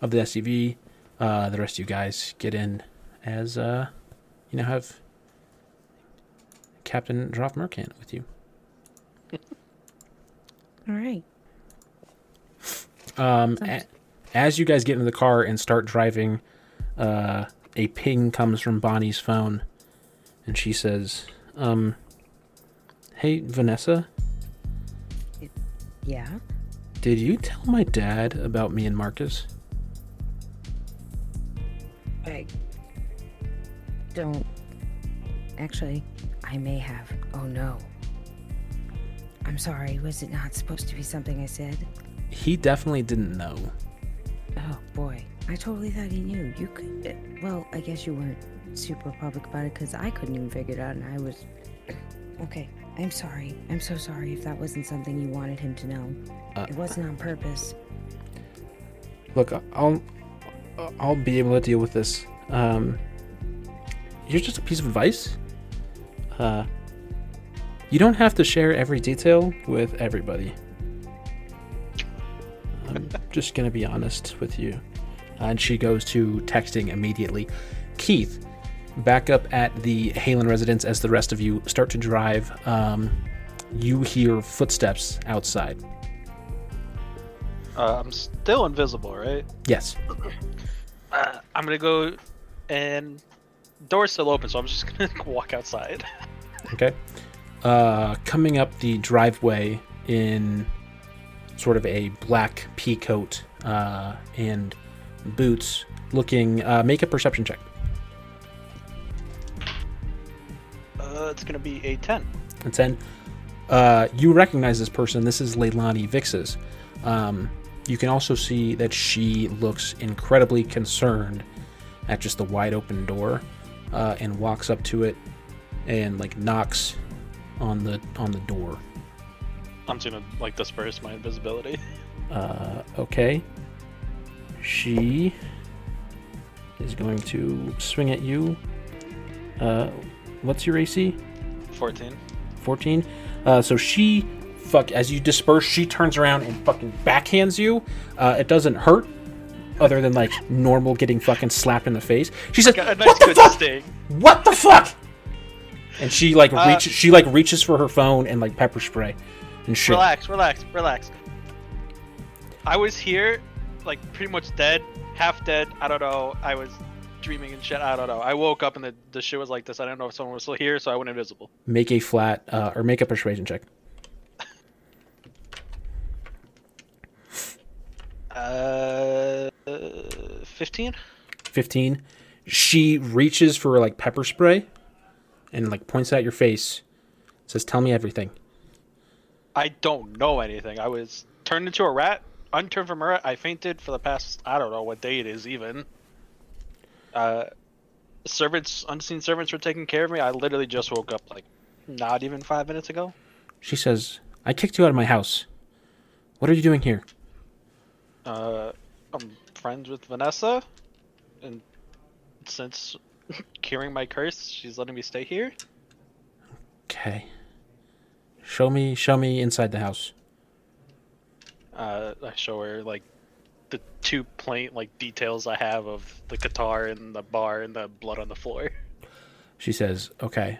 [SPEAKER 1] of the SUV. Uh, the rest of you guys get in as uh, you know have Captain Droff Mercant with you.
[SPEAKER 6] All right.
[SPEAKER 1] Um, a- as you guys get in the car and start driving, uh, a ping comes from Bonnie's phone, and she says, "Um, hey Vanessa,
[SPEAKER 6] Yeah.
[SPEAKER 1] did you tell my dad about me and Marcus?"
[SPEAKER 6] I don't. Actually, I may have. Oh no. I'm sorry. Was it not supposed to be something I said?
[SPEAKER 1] He definitely didn't know.
[SPEAKER 6] Oh boy. I totally thought he knew. You could. Well, I guess you weren't super public about it because I couldn't even figure it out, and I was. Okay. I'm sorry. I'm so sorry if that wasn't something you wanted him to know.
[SPEAKER 1] Uh,
[SPEAKER 6] It wasn't on purpose.
[SPEAKER 1] Look, I'll I'll be able to deal with this. Um, here's just a piece of advice. Uh, you don't have to share every detail with everybody. I'm just gonna be honest with you. And she goes to texting immediately. Keith, back up at the Halen residence as the rest of you start to drive um, you hear footsteps outside.
[SPEAKER 3] Uh, I'm still invisible, right?
[SPEAKER 1] Yes.
[SPEAKER 3] Uh, I'm gonna go, and door's still open, so I'm just gonna walk outside.
[SPEAKER 1] Okay. Uh, coming up the driveway in sort of a black pea coat uh, and boots, looking. Uh, make a perception check.
[SPEAKER 3] Uh, it's gonna be a ten.
[SPEAKER 1] And then uh, you recognize this person. This is Leilani Vixes. Um, you can also see that she looks incredibly concerned at just the wide open door uh, and walks up to it and like knocks on the on the door.
[SPEAKER 3] I'm just gonna like disperse my invisibility.
[SPEAKER 1] Uh, okay. She is going to swing at you. Uh, what's your AC?
[SPEAKER 3] Fourteen.
[SPEAKER 1] 14. Uh, so she, fuck, as you disperse, she turns around and fucking backhands you. Uh, it doesn't hurt, other than like normal getting fucking slapped in the face. She says,
[SPEAKER 3] nice
[SPEAKER 1] "What the fuck?
[SPEAKER 3] sting.
[SPEAKER 1] What the fuck?" And she like
[SPEAKER 3] Uh,
[SPEAKER 1] reaches, she like reaches for her phone and like pepper spray and shit.
[SPEAKER 3] Relax, relax, relax. I was here, like pretty much dead, half dead. I don't know. I was dreaming and shit. I don't know. I woke up and the, the shit was like this. I don't know if someone was still here, so I went invisible.
[SPEAKER 1] Make a flat uh, or make a persuasion check.
[SPEAKER 3] Uh, fifteen.
[SPEAKER 1] 15 she reaches for like pepper spray and like points at your face says tell me everything
[SPEAKER 3] I don't know anything. I was turned into a rat, unturned from a rat. I fainted for the past I don't know what day it is even. Uh, servants, unseen servants were taking care of me. I literally just woke up like not even five minutes ago.
[SPEAKER 1] she says i kicked you out of my house what are you doing here
[SPEAKER 3] Uh, I'm friends with Vanessa, and since curing my curse, she's letting me stay here.
[SPEAKER 1] okay show me show me inside the house
[SPEAKER 3] Uh, I show her like the two plain like details I have of the guitar and the bar and the blood on the floor.
[SPEAKER 1] she says okay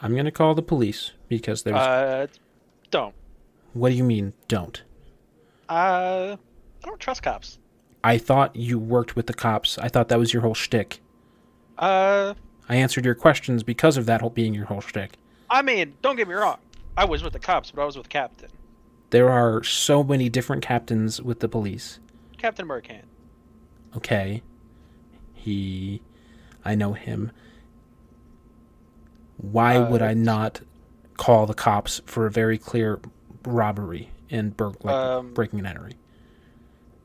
[SPEAKER 1] i'm gonna call the police because there's
[SPEAKER 3] Uh, don't.
[SPEAKER 1] what do you mean don't
[SPEAKER 3] Uh, I don't trust cops.
[SPEAKER 1] i thought you worked with the cops i thought that was your whole shtick
[SPEAKER 3] Uh,
[SPEAKER 1] i answered your questions because of that whole being your whole shtick
[SPEAKER 3] I mean, don't get me wrong. I was with the cops, but I was with Captain.
[SPEAKER 1] there are so many different captains with the police
[SPEAKER 3] Captain Mercant.
[SPEAKER 1] okay he i know him why
[SPEAKER 3] Uh,
[SPEAKER 1] would i not call the cops for a very clear robbery and bur- like
[SPEAKER 3] Um,
[SPEAKER 1] breaking and entering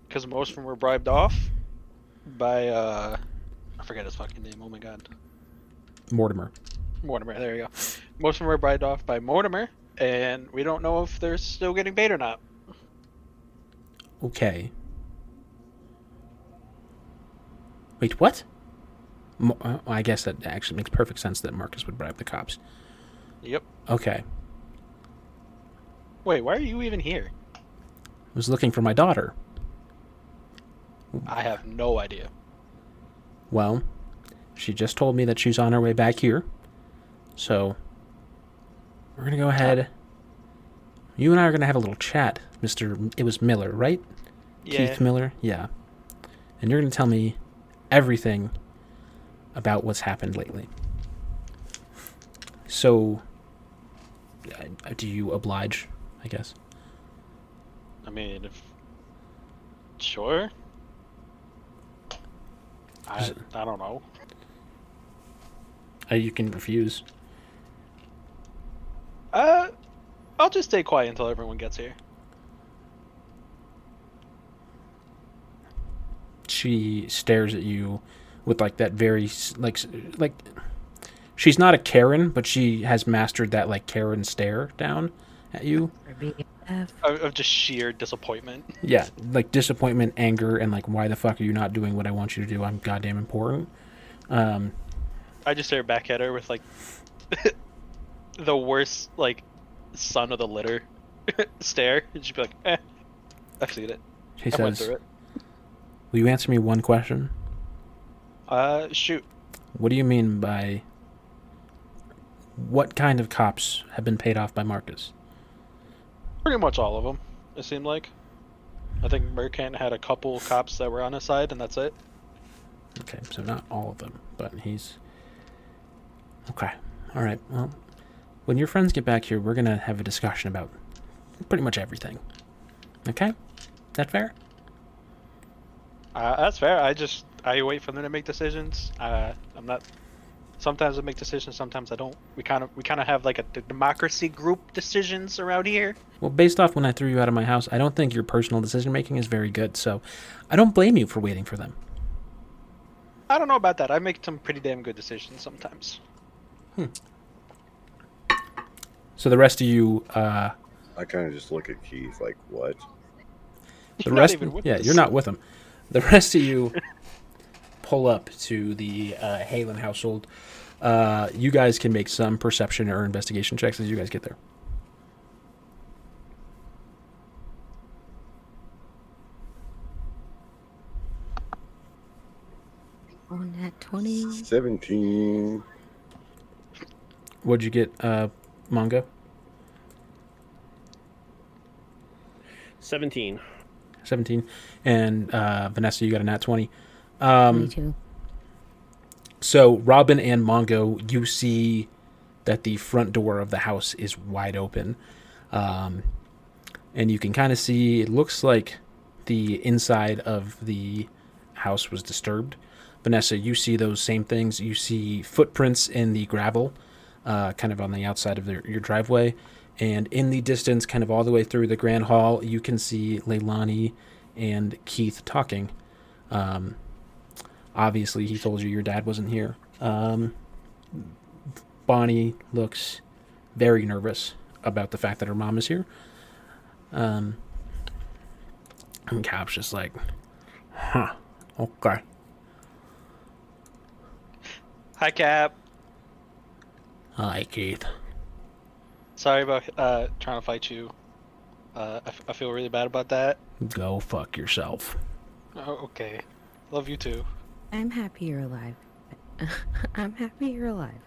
[SPEAKER 3] Because most of them were bribed off by, uh, I forget his fucking name. Oh my god.
[SPEAKER 1] mortimer
[SPEAKER 3] Mortimer, there you go. Most of them were bribed off by Mortimer, and we don't know if they're still getting paid or not.
[SPEAKER 1] okay wait what Mo- uh, i guess that actually makes perfect sense that marcus would bribe the cops
[SPEAKER 3] Yep.
[SPEAKER 1] okay
[SPEAKER 3] Wait, why are you even here?
[SPEAKER 1] i was looking for my daughter
[SPEAKER 3] I have no idea.
[SPEAKER 1] Well, she just told me that she's on her way back here. So, we're going to go ahead. You and I are going to have a little chat, Mr. It was Miller, right?
[SPEAKER 3] Yeah.
[SPEAKER 1] Keith Miller? Yeah. And you're going to tell me everything about what's happened lately. So, uh, do you oblige, I guess?
[SPEAKER 3] I mean, if sure. I I don't know.
[SPEAKER 1] Uh, you can refuse.
[SPEAKER 3] Uh, I'll just stay quiet until everyone gets here.
[SPEAKER 1] she stares at you with like that very like like she's not a Karen, but she has mastered that like Karen stare down at you.
[SPEAKER 6] For
[SPEAKER 3] Of, of just sheer disappointment.
[SPEAKER 1] Yeah, like disappointment, anger, and like why the fuck are you not doing what I want you to do? I'm goddamn important. Um,
[SPEAKER 3] I just stare back at her with like the worst like son of the litter stare, and she'd be like, "Eh, I've seen it.
[SPEAKER 1] she
[SPEAKER 3] I
[SPEAKER 1] says,
[SPEAKER 3] it."
[SPEAKER 1] "Will you answer me one question?
[SPEAKER 3] Uh, shoot.
[SPEAKER 1] What do you mean by what kind of cops have been paid off by Marcus?
[SPEAKER 3] Pretty much all of them. It seemed like. I think Mercant had a couple cops that were on his side, and that's it.
[SPEAKER 1] Okay, so not all of them, but he's. Okay, all right. Well, when your friends get back here, we're gonna have a discussion about pretty much everything. Okay, that fair?
[SPEAKER 3] Uh, that's fair. I just I wait for them to make decisions. Uh, I'm not. Sometimes I make decisions. Sometimes I don't. We kind of we kind of have like a d- democracy group decisions around here.
[SPEAKER 1] Well, based off when I threw you out of my house, I don't think your personal decision making is very good. So, I don't blame you for waiting for them.
[SPEAKER 3] I don't know about that. I make some pretty damn good decisions sometimes. Hmm.
[SPEAKER 1] So the rest of you, uh,
[SPEAKER 2] I kind of just look at Keith like, what?
[SPEAKER 1] the
[SPEAKER 3] You're not
[SPEAKER 1] rest,
[SPEAKER 3] even with
[SPEAKER 1] yeah,
[SPEAKER 3] us.
[SPEAKER 1] you're not with them. The rest of you pull up to the uh, Halen household. Uh, you guys can make some perception or investigation checks as you guys get there.
[SPEAKER 6] On that 20.
[SPEAKER 2] 17.
[SPEAKER 1] What'd you get, uh, Mongo?
[SPEAKER 4] 17.
[SPEAKER 1] 17. And uh, Vanessa, you got a nat 20. Um,
[SPEAKER 6] 22.
[SPEAKER 1] So, Robin and Mongo, you see that the front door of the house is wide open. Um, and you can kind of see, it looks like the inside of the house was disturbed. Vanessa, you see those same things. You see footprints in the gravel, uh, kind of on the outside of the, your driveway. And in the distance, kind of all the way through the grand hall, you can see Leilani and Keith talking. Um, obviously he told you your dad wasn't here. Um, Bonnie looks very nervous about the fact that her mom is here. Um, and Cap's just like, huh, okay.
[SPEAKER 3] Hi, Cap.
[SPEAKER 1] Hi, Keith.
[SPEAKER 3] Sorry about uh, trying to fight you. Uh, I, f- I feel really bad about that.
[SPEAKER 1] Go fuck yourself.
[SPEAKER 3] Oh, okay. Love you too.
[SPEAKER 6] I'm happy you're alive. I'm happy you're alive.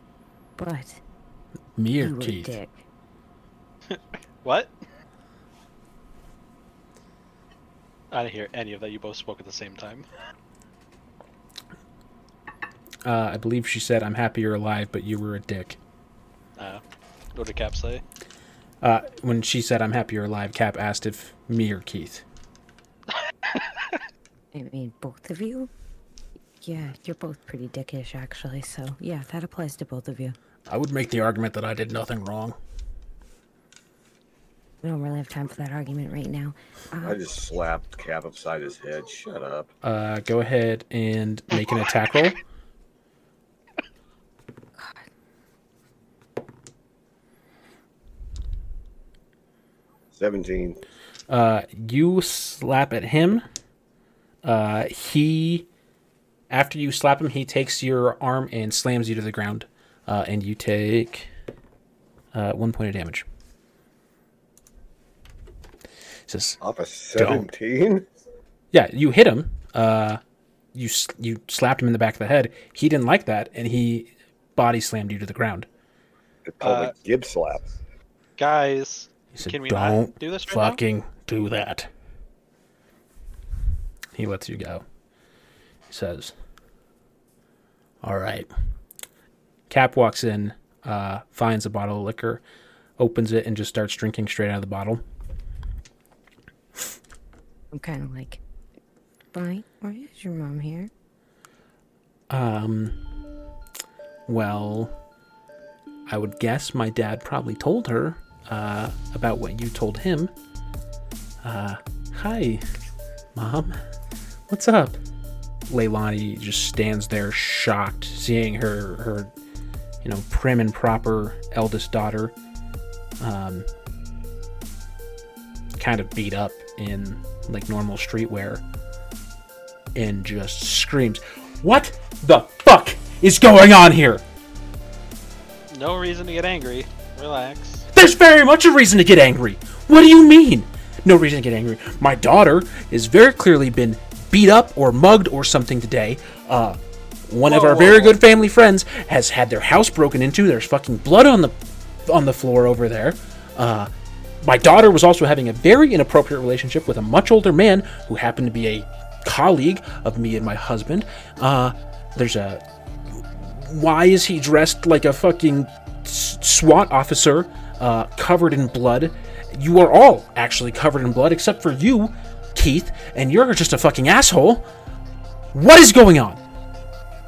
[SPEAKER 6] But
[SPEAKER 1] Me or
[SPEAKER 6] you were
[SPEAKER 1] Keith?
[SPEAKER 6] dick.
[SPEAKER 3] What? I didn't hear any of that. You both spoke at the same time.
[SPEAKER 1] Uh, I believe she said, I'm happy you're alive, but you were a dick.
[SPEAKER 3] Uh, what did Cap say?
[SPEAKER 1] Uh, when she said, I'm happy you're alive, Cap asked if me or Keith.
[SPEAKER 6] I mean, both of you? Yeah, you're both pretty dickish, actually. So, yeah, that applies to both of you.
[SPEAKER 1] I would make the argument that I did nothing wrong.
[SPEAKER 6] We don't really have time for that argument right now. Um,
[SPEAKER 2] I just slapped Cap upside his head. Shut up.
[SPEAKER 1] Uh, go ahead and make an attack roll.
[SPEAKER 2] 17.
[SPEAKER 1] Uh, you slap at him. Uh, he, after you slap him, he takes your arm and slams you to the ground. Uh, and you take uh, one point of damage. Says,
[SPEAKER 2] Off a 17?
[SPEAKER 1] yeah, you hit him. Uh, you you slapped him in the back of the head. He didn't like that, and he body slammed you to the ground.
[SPEAKER 2] It's called
[SPEAKER 3] Uh,
[SPEAKER 2] a Gibbs slap.
[SPEAKER 3] Guys,
[SPEAKER 1] He said,
[SPEAKER 3] Can we
[SPEAKER 1] "Don't
[SPEAKER 3] not do this right now?"
[SPEAKER 1] fucking do that." He lets you go. He says, "All right." Cap walks in, uh, finds a bottle of liquor, opens it, and just starts drinking straight out of the bottle.
[SPEAKER 6] I'm kind of like, why? Why is your mom here?
[SPEAKER 1] Um, well, I would guess my dad probably told her uh, about what you told him. Uh, hi, mom. What's up? Leilani just stands there shocked, seeing her her, you know, prim and proper eldest daughter, um, kind of beat up in like normal streetwear, and just screams, "What the fuck is going on here?"
[SPEAKER 3] no reason to get angry. Relax.
[SPEAKER 1] There's very much a reason to get angry. What do you mean? No reason to get angry. My daughter has very clearly been beat up or mugged or something today. Uh, one of our
[SPEAKER 3] whoa,
[SPEAKER 1] very
[SPEAKER 3] whoa.
[SPEAKER 1] good family friends has had their house broken into. There's fucking blood on the on the floor over there. Uh, My daughter was also having a very inappropriate relationship with a much older man who happened to be a colleague of me and my husband. Uh, there's a. Why is he dressed like a fucking SWAT officer, uh, covered in blood? You are all actually covered in blood, except for you, Keith, and you're just a fucking asshole. What is going on?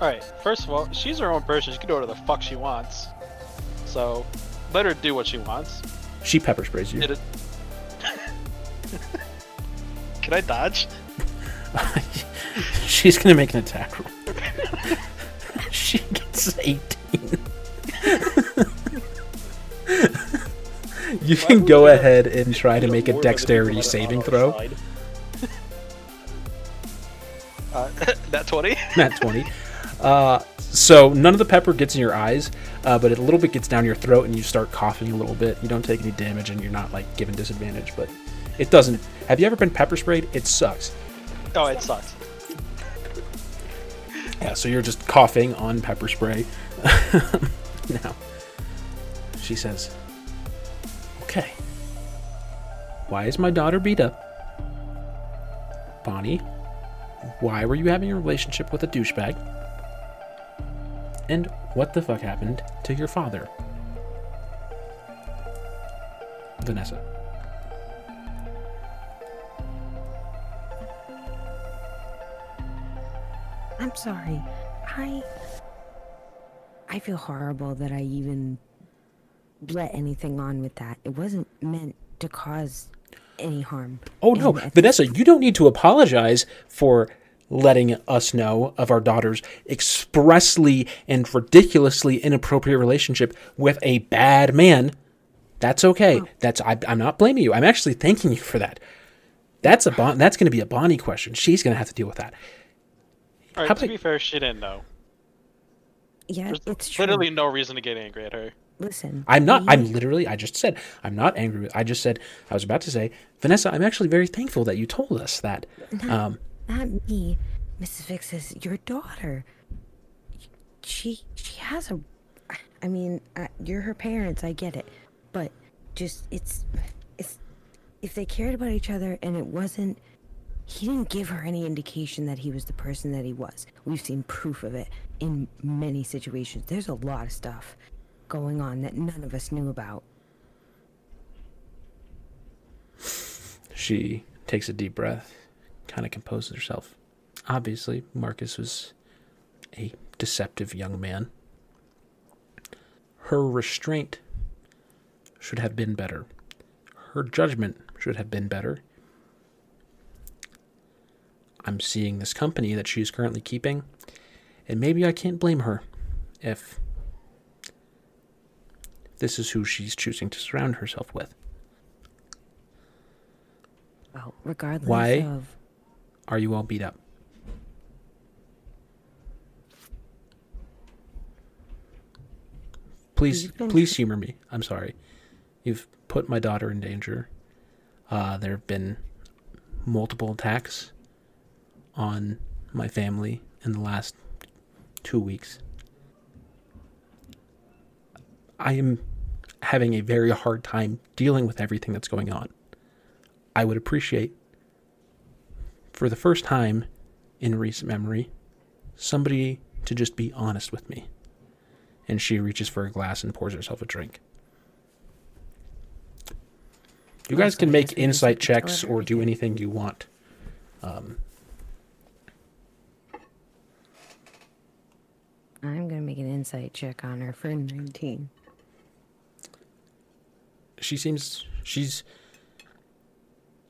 [SPEAKER 3] Alright, first of all, she's her own person. She can do whatever the fuck she wants. So, let her do what she wants.
[SPEAKER 1] She pepper sprays you.
[SPEAKER 3] It. can I dodge?
[SPEAKER 1] She's gonna make an attack roll. she gets 18. you can go ahead and try to make a
[SPEAKER 4] More than the people
[SPEAKER 1] dexterity saving throw.
[SPEAKER 3] Uh, that 20?
[SPEAKER 1] Not 20. Uh, so none of the pepper gets in your eyes, uh, but it a little bit gets down your throat and you start coughing a little bit. You don't take any damage and you're not like given disadvantage, but it doesn't. Have you ever been pepper sprayed? It sucks.
[SPEAKER 3] Oh, it sucks.
[SPEAKER 1] Yeah, so you're just coughing on pepper spray. now, she says, Okay. Why is my daughter beat up? Bonnie, why were you having a relationship with a douchebag? And what the fuck happened to your father? Vanessa.
[SPEAKER 6] I'm sorry. I I feel horrible that I even let anything on with that. It wasn't meant to cause any harm.
[SPEAKER 1] Oh no, Vanessa, you don't need to apologize for letting us know of our daughter's expressly and ridiculously inappropriate relationship with a bad man. That's okay. That's I, I'm not blaming you. I'm actually thanking you for that. That's a bon- that's going to be a Bonnie question. She's going to have to deal with that.
[SPEAKER 3] Alright,
[SPEAKER 1] How
[SPEAKER 3] to
[SPEAKER 1] about-
[SPEAKER 3] be fair, she didn't know.
[SPEAKER 6] yeah,
[SPEAKER 3] There's
[SPEAKER 6] it's true.
[SPEAKER 3] literally no reason to get angry at her.
[SPEAKER 6] Listen,
[SPEAKER 1] I'm not. I'm literally. I just said I'm not angry. With, I just said I was about to say, Vanessa. I'm actually very thankful that you told us that. Um,
[SPEAKER 6] not me, Mrs. Vix's your daughter. She she has a. I mean, uh, you're her parents. I get it, but just it's it's if they cared about each other and it wasn't. He didn't give her any indication that he was the person that he was. We've seen proof of it in many situations. There's a lot of stuff going on that none of us knew about.
[SPEAKER 1] She takes a deep breath, kind of composes herself. Obviously, Marcus was a deceptive young man. Her restraint should have been better. Her judgment should have been better. I'm seeing this company that she's currently keeping, and maybe I can't blame her if this is who she's choosing to surround herself with.
[SPEAKER 6] Well, regardless
[SPEAKER 1] Why?
[SPEAKER 6] of
[SPEAKER 1] Are you all beat up? Please, please
[SPEAKER 6] tr-
[SPEAKER 1] humor me. I'm sorry. You've put my daughter in danger. Uh, there have been multiple attacks on my family in the last two weeks. I am having a very hard time dealing with everything that's going on. I would appreciate for the first time in recent memory, somebody to just be honest with me. And she reaches for a glass and pours herself a drink. You guys can make insight
[SPEAKER 6] to
[SPEAKER 1] checks or do anything you want. Um,
[SPEAKER 6] I'm gonna make an insight check on her for 19.
[SPEAKER 1] She seems she's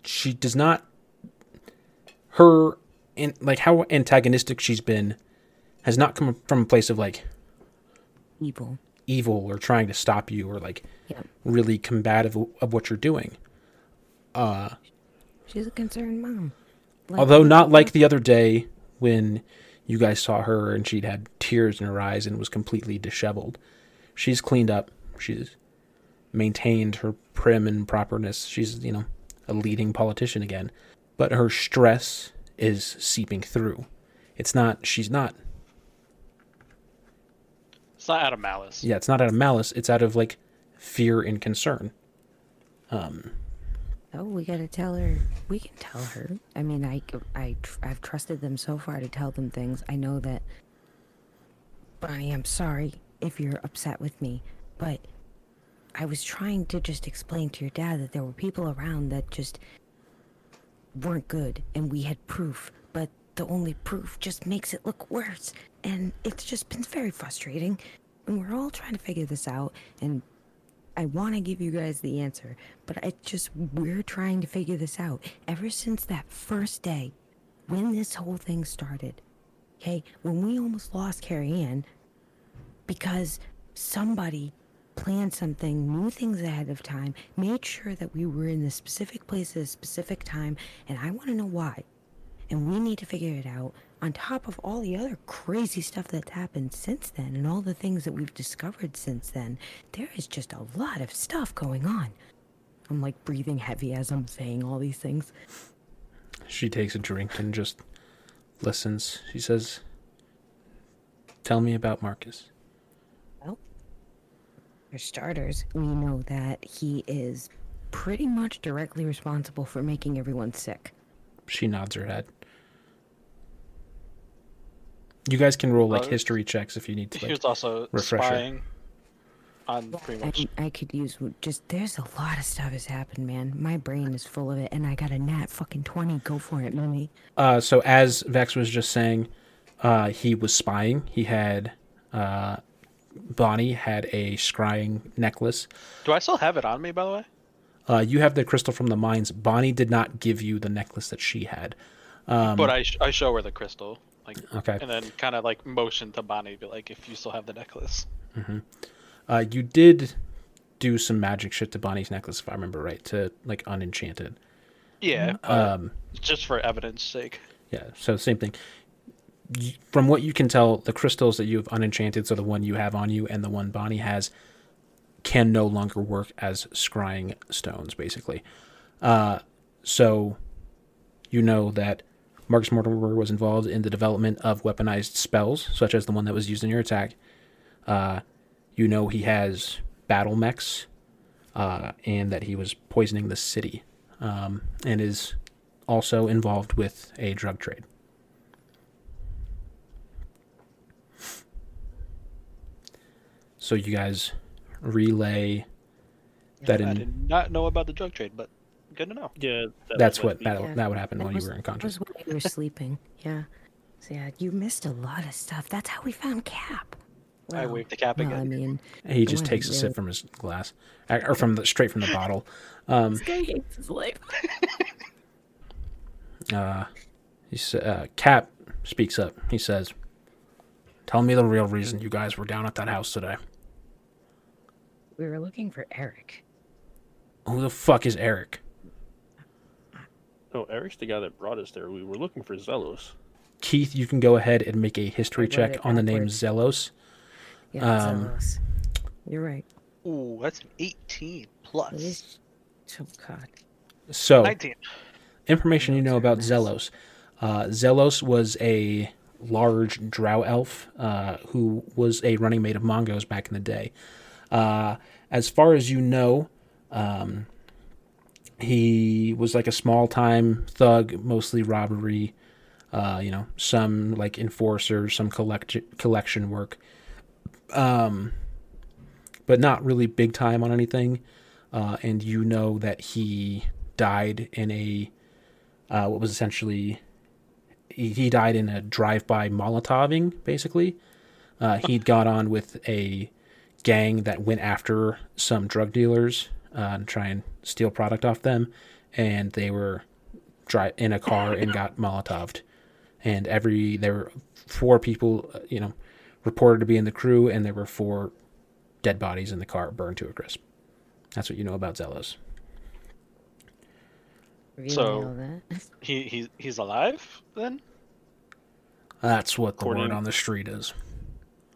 [SPEAKER 1] she does not her and like how antagonistic she's been has not come from a place of like
[SPEAKER 6] Evil.
[SPEAKER 1] evil or trying to stop you or like
[SPEAKER 6] Yep.
[SPEAKER 1] really combative of what you're doing.
[SPEAKER 6] Uh she's a concerned mom. Like-
[SPEAKER 1] Although not like the other day when you guys saw her and she'd had tears in her eyes and was completely disheveled. She's cleaned up. She's maintained her prim and properness. She's, you know, a leading politician again. But her stress is seeping through. It's not she's not
[SPEAKER 3] It's not out of malice.
[SPEAKER 1] yeah, it's not out of malice, it's out of like fear and concern. Um,
[SPEAKER 6] Oh, we gotta tell her. We can tell her. I mean, I, I, I've trusted them so far to tell them things. I know that. But I am sorry if you're upset with me. But I was trying to just explain to your dad that there were people around that just weren't good, and we had proof. But the only proof just makes it look worse, and it's just been very frustrating. And we're all trying to figure this out, and I want to give you guys the answer, but it just we're trying to figure this out ever since that first day when this whole thing started. Okay, when we almost lost Carrie Ann because somebody planned something, knew things ahead of time, made sure that we were in the specific place at a specific time, and I want to know why. And we need to figure it out on top of all the other crazy stuff that's happened since then and all the things that we've discovered since then. There is just a lot of stuff going on. I'm like breathing heavy as I'm saying all these things.
[SPEAKER 1] she takes a drink and just listens. She says, "Tell me about Marcus."
[SPEAKER 6] Well, for starters, we know that he is pretty much directly responsible for making everyone sick.
[SPEAKER 1] She nods her head. You guys can roll like history checks if you need to.
[SPEAKER 3] He was also
[SPEAKER 1] refresher.
[SPEAKER 3] spying on pretty much.
[SPEAKER 6] I, I could use just there's a lot of stuff has happened, man. My brain is full of it, and I got a nat fucking twenty. Go for it, Mummy.
[SPEAKER 1] Uh, so as Vex was just saying, uh, he was spying. He had uh, Bonnie had a scrying necklace.
[SPEAKER 3] Do I still have it on me, by the way?
[SPEAKER 1] Uh, you have the crystal from the mines. Bonnie did not give you the necklace that she had. Um,
[SPEAKER 3] but I, sh- I show her the crystal, like,
[SPEAKER 1] okay.
[SPEAKER 3] and then kind of like motion to Bonnie, be like, if you still have the necklace.
[SPEAKER 1] Uh, you did do some magic shit to Bonnie's necklace, if I remember right, to like unenchant it.
[SPEAKER 3] Yeah,
[SPEAKER 1] Um,
[SPEAKER 3] just for evidence sake.
[SPEAKER 1] Yeah, so same thing. From what you can tell, the crystals that you have unenchanted, so the one you have on you and the one Bonnie has, can no longer work as scrying stones, basically. Uh, so you know that Marcus Mortimer was involved in the development of weaponized spells, such as the one that was used in your attack. Uh, you know he has battle mechs, uh, and that he was poisoning the city, um, and is also involved with a drug trade. So you guys relay that in.
[SPEAKER 3] I did not know about the drug trade, but good to know.
[SPEAKER 4] Yeah, that
[SPEAKER 1] that's what
[SPEAKER 4] my
[SPEAKER 1] that,
[SPEAKER 6] Yeah.
[SPEAKER 1] that would happen
[SPEAKER 6] That
[SPEAKER 1] when
[SPEAKER 6] was-
[SPEAKER 1] you were
[SPEAKER 6] That
[SPEAKER 1] unconscious.
[SPEAKER 6] was when you were sleeping. Yeah. So yeah, you missed a lot of stuff. That's how we found Cap.
[SPEAKER 3] I waved the cap
[SPEAKER 6] well,
[SPEAKER 3] again.
[SPEAKER 6] I mean,
[SPEAKER 1] He just takes a
[SPEAKER 6] really-
[SPEAKER 1] sip from his glass, Uh, or from the straight from the bottle. Um,
[SPEAKER 6] this guy hates his life.
[SPEAKER 1] uh, he sa- uh, Cap speaks up. He says, "Tell me the real reason you guys were down at that house today.
[SPEAKER 6] We were looking for Eric.
[SPEAKER 1] Who the fuck is Eric?"
[SPEAKER 4] Oh, Eric's the guy that brought us there. We were looking for Zelos.
[SPEAKER 1] Keith, you can go ahead and make a history check
[SPEAKER 6] it
[SPEAKER 1] on the name. Zelos.
[SPEAKER 6] Yeah,
[SPEAKER 1] Um,
[SPEAKER 6] Zelos. You're right.
[SPEAKER 3] Ooh, that's an 18 plus.
[SPEAKER 6] Oh God.
[SPEAKER 1] So,
[SPEAKER 3] 19.
[SPEAKER 1] information you know about. Zelos. Uh, Zelos was a large drow elf uh, who was a running mate of Mongos back in the day. Uh, as far as you know, um, he was like a small time thug, mostly robbery. Uh, you know, some like enforcer, some collect- collection work, um, but not really big time on anything. Uh, and you know that he died in a uh, what was essentially he, he died in a drive-by Molotoving, basically. Uh, he'd got on with a gang that went after some drug dealers uh, and try and steal product off them, and they were dri- in a car and got Molotoved. And every there were four people, uh, you know, reported to be in the crew, and there were four dead bodies in the car burned to a crisp. That's what you know about Zelos.
[SPEAKER 6] Really
[SPEAKER 3] So- He, he He's alive then?
[SPEAKER 1] That's what the
[SPEAKER 4] According-
[SPEAKER 1] word on the street is.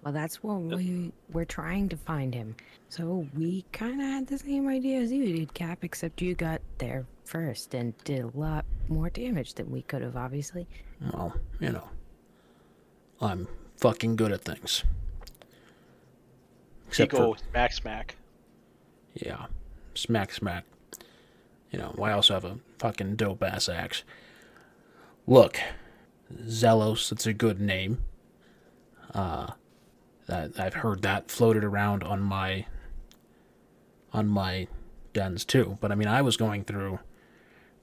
[SPEAKER 6] Well, that's what we we're trying to find him. So we kind of had the same idea as you did, Cap, except you got there first and did a lot more damage than we could have, obviously.
[SPEAKER 1] Well, you know, I'm fucking good at things. Except
[SPEAKER 3] he go
[SPEAKER 1] for,
[SPEAKER 3] smack smack.
[SPEAKER 1] yeah, smack, smack. You know, I also have a fucking dope ass axe. Look, Zelos, it's a good name. Uh, that I've heard that floated around on my on my dens too. But I mean, I was going through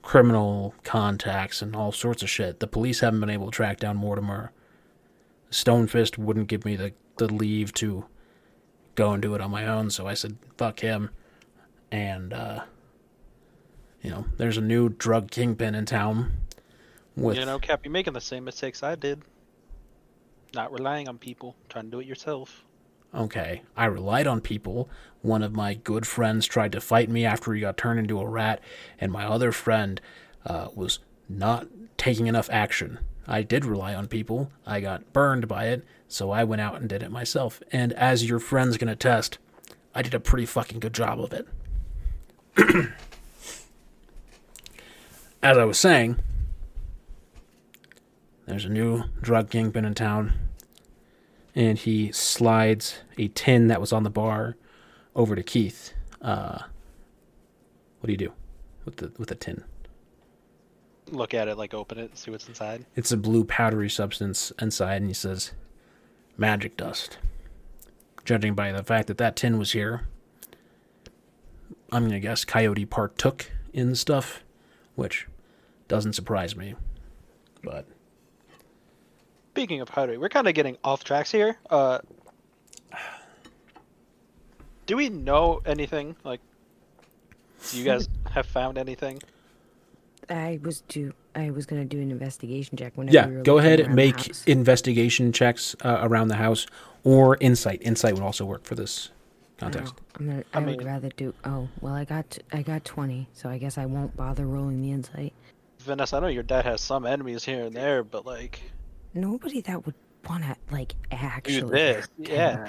[SPEAKER 1] criminal contacts and all sorts of shit. The police haven't been able to track down Mortimer. Stonefist wouldn't give me the, the leave to go and do it on my own, so I said, fuck him. And, uh, you know, there's a new drug kingpin in town with.
[SPEAKER 3] You know, Cap, you're making the same mistakes I did. Not relying on people, trying to do it yourself.
[SPEAKER 1] Okay, I relied on people. One of my good friends tried to fight me after he got turned into a rat, and my other friend uh, was not taking enough action. I did rely on people. I got burned by it, so I went out and did it myself. And as your friends can attest, I did a pretty fucking good job of it. as I was saying, there's a new drug kingpin in town and he slides a tin that was on the bar over to Keith. Uh, what do you do with the with the tin?
[SPEAKER 3] Look at it, like open it, see what's inside.
[SPEAKER 1] It's a blue powdery substance inside, and he says, "Magic dust." Judging by the fact that that tin was here, I'm gonna guess Coyote partook in the stuff, which doesn't surprise me. But
[SPEAKER 3] Speaking of powdery, we're kind of getting off tracks here. Uh, do we know anything? Like, do you guys have found anything?
[SPEAKER 6] I was do I was gonna do an investigation check whenever
[SPEAKER 1] yeah,
[SPEAKER 6] we were
[SPEAKER 1] go ahead and make investigation checks uh, around the house or insight. Insight would also work for this context.
[SPEAKER 6] Oh, I'm gonna,
[SPEAKER 3] I
[SPEAKER 6] I, would rather do. Oh well, I got I got twenty, so I guess I won't bother rolling the insight.
[SPEAKER 3] Vanessa, I know your dad has some enemies here and there, but like,
[SPEAKER 6] nobody that would want to
[SPEAKER 3] like
[SPEAKER 6] actually.
[SPEAKER 3] This. Yeah.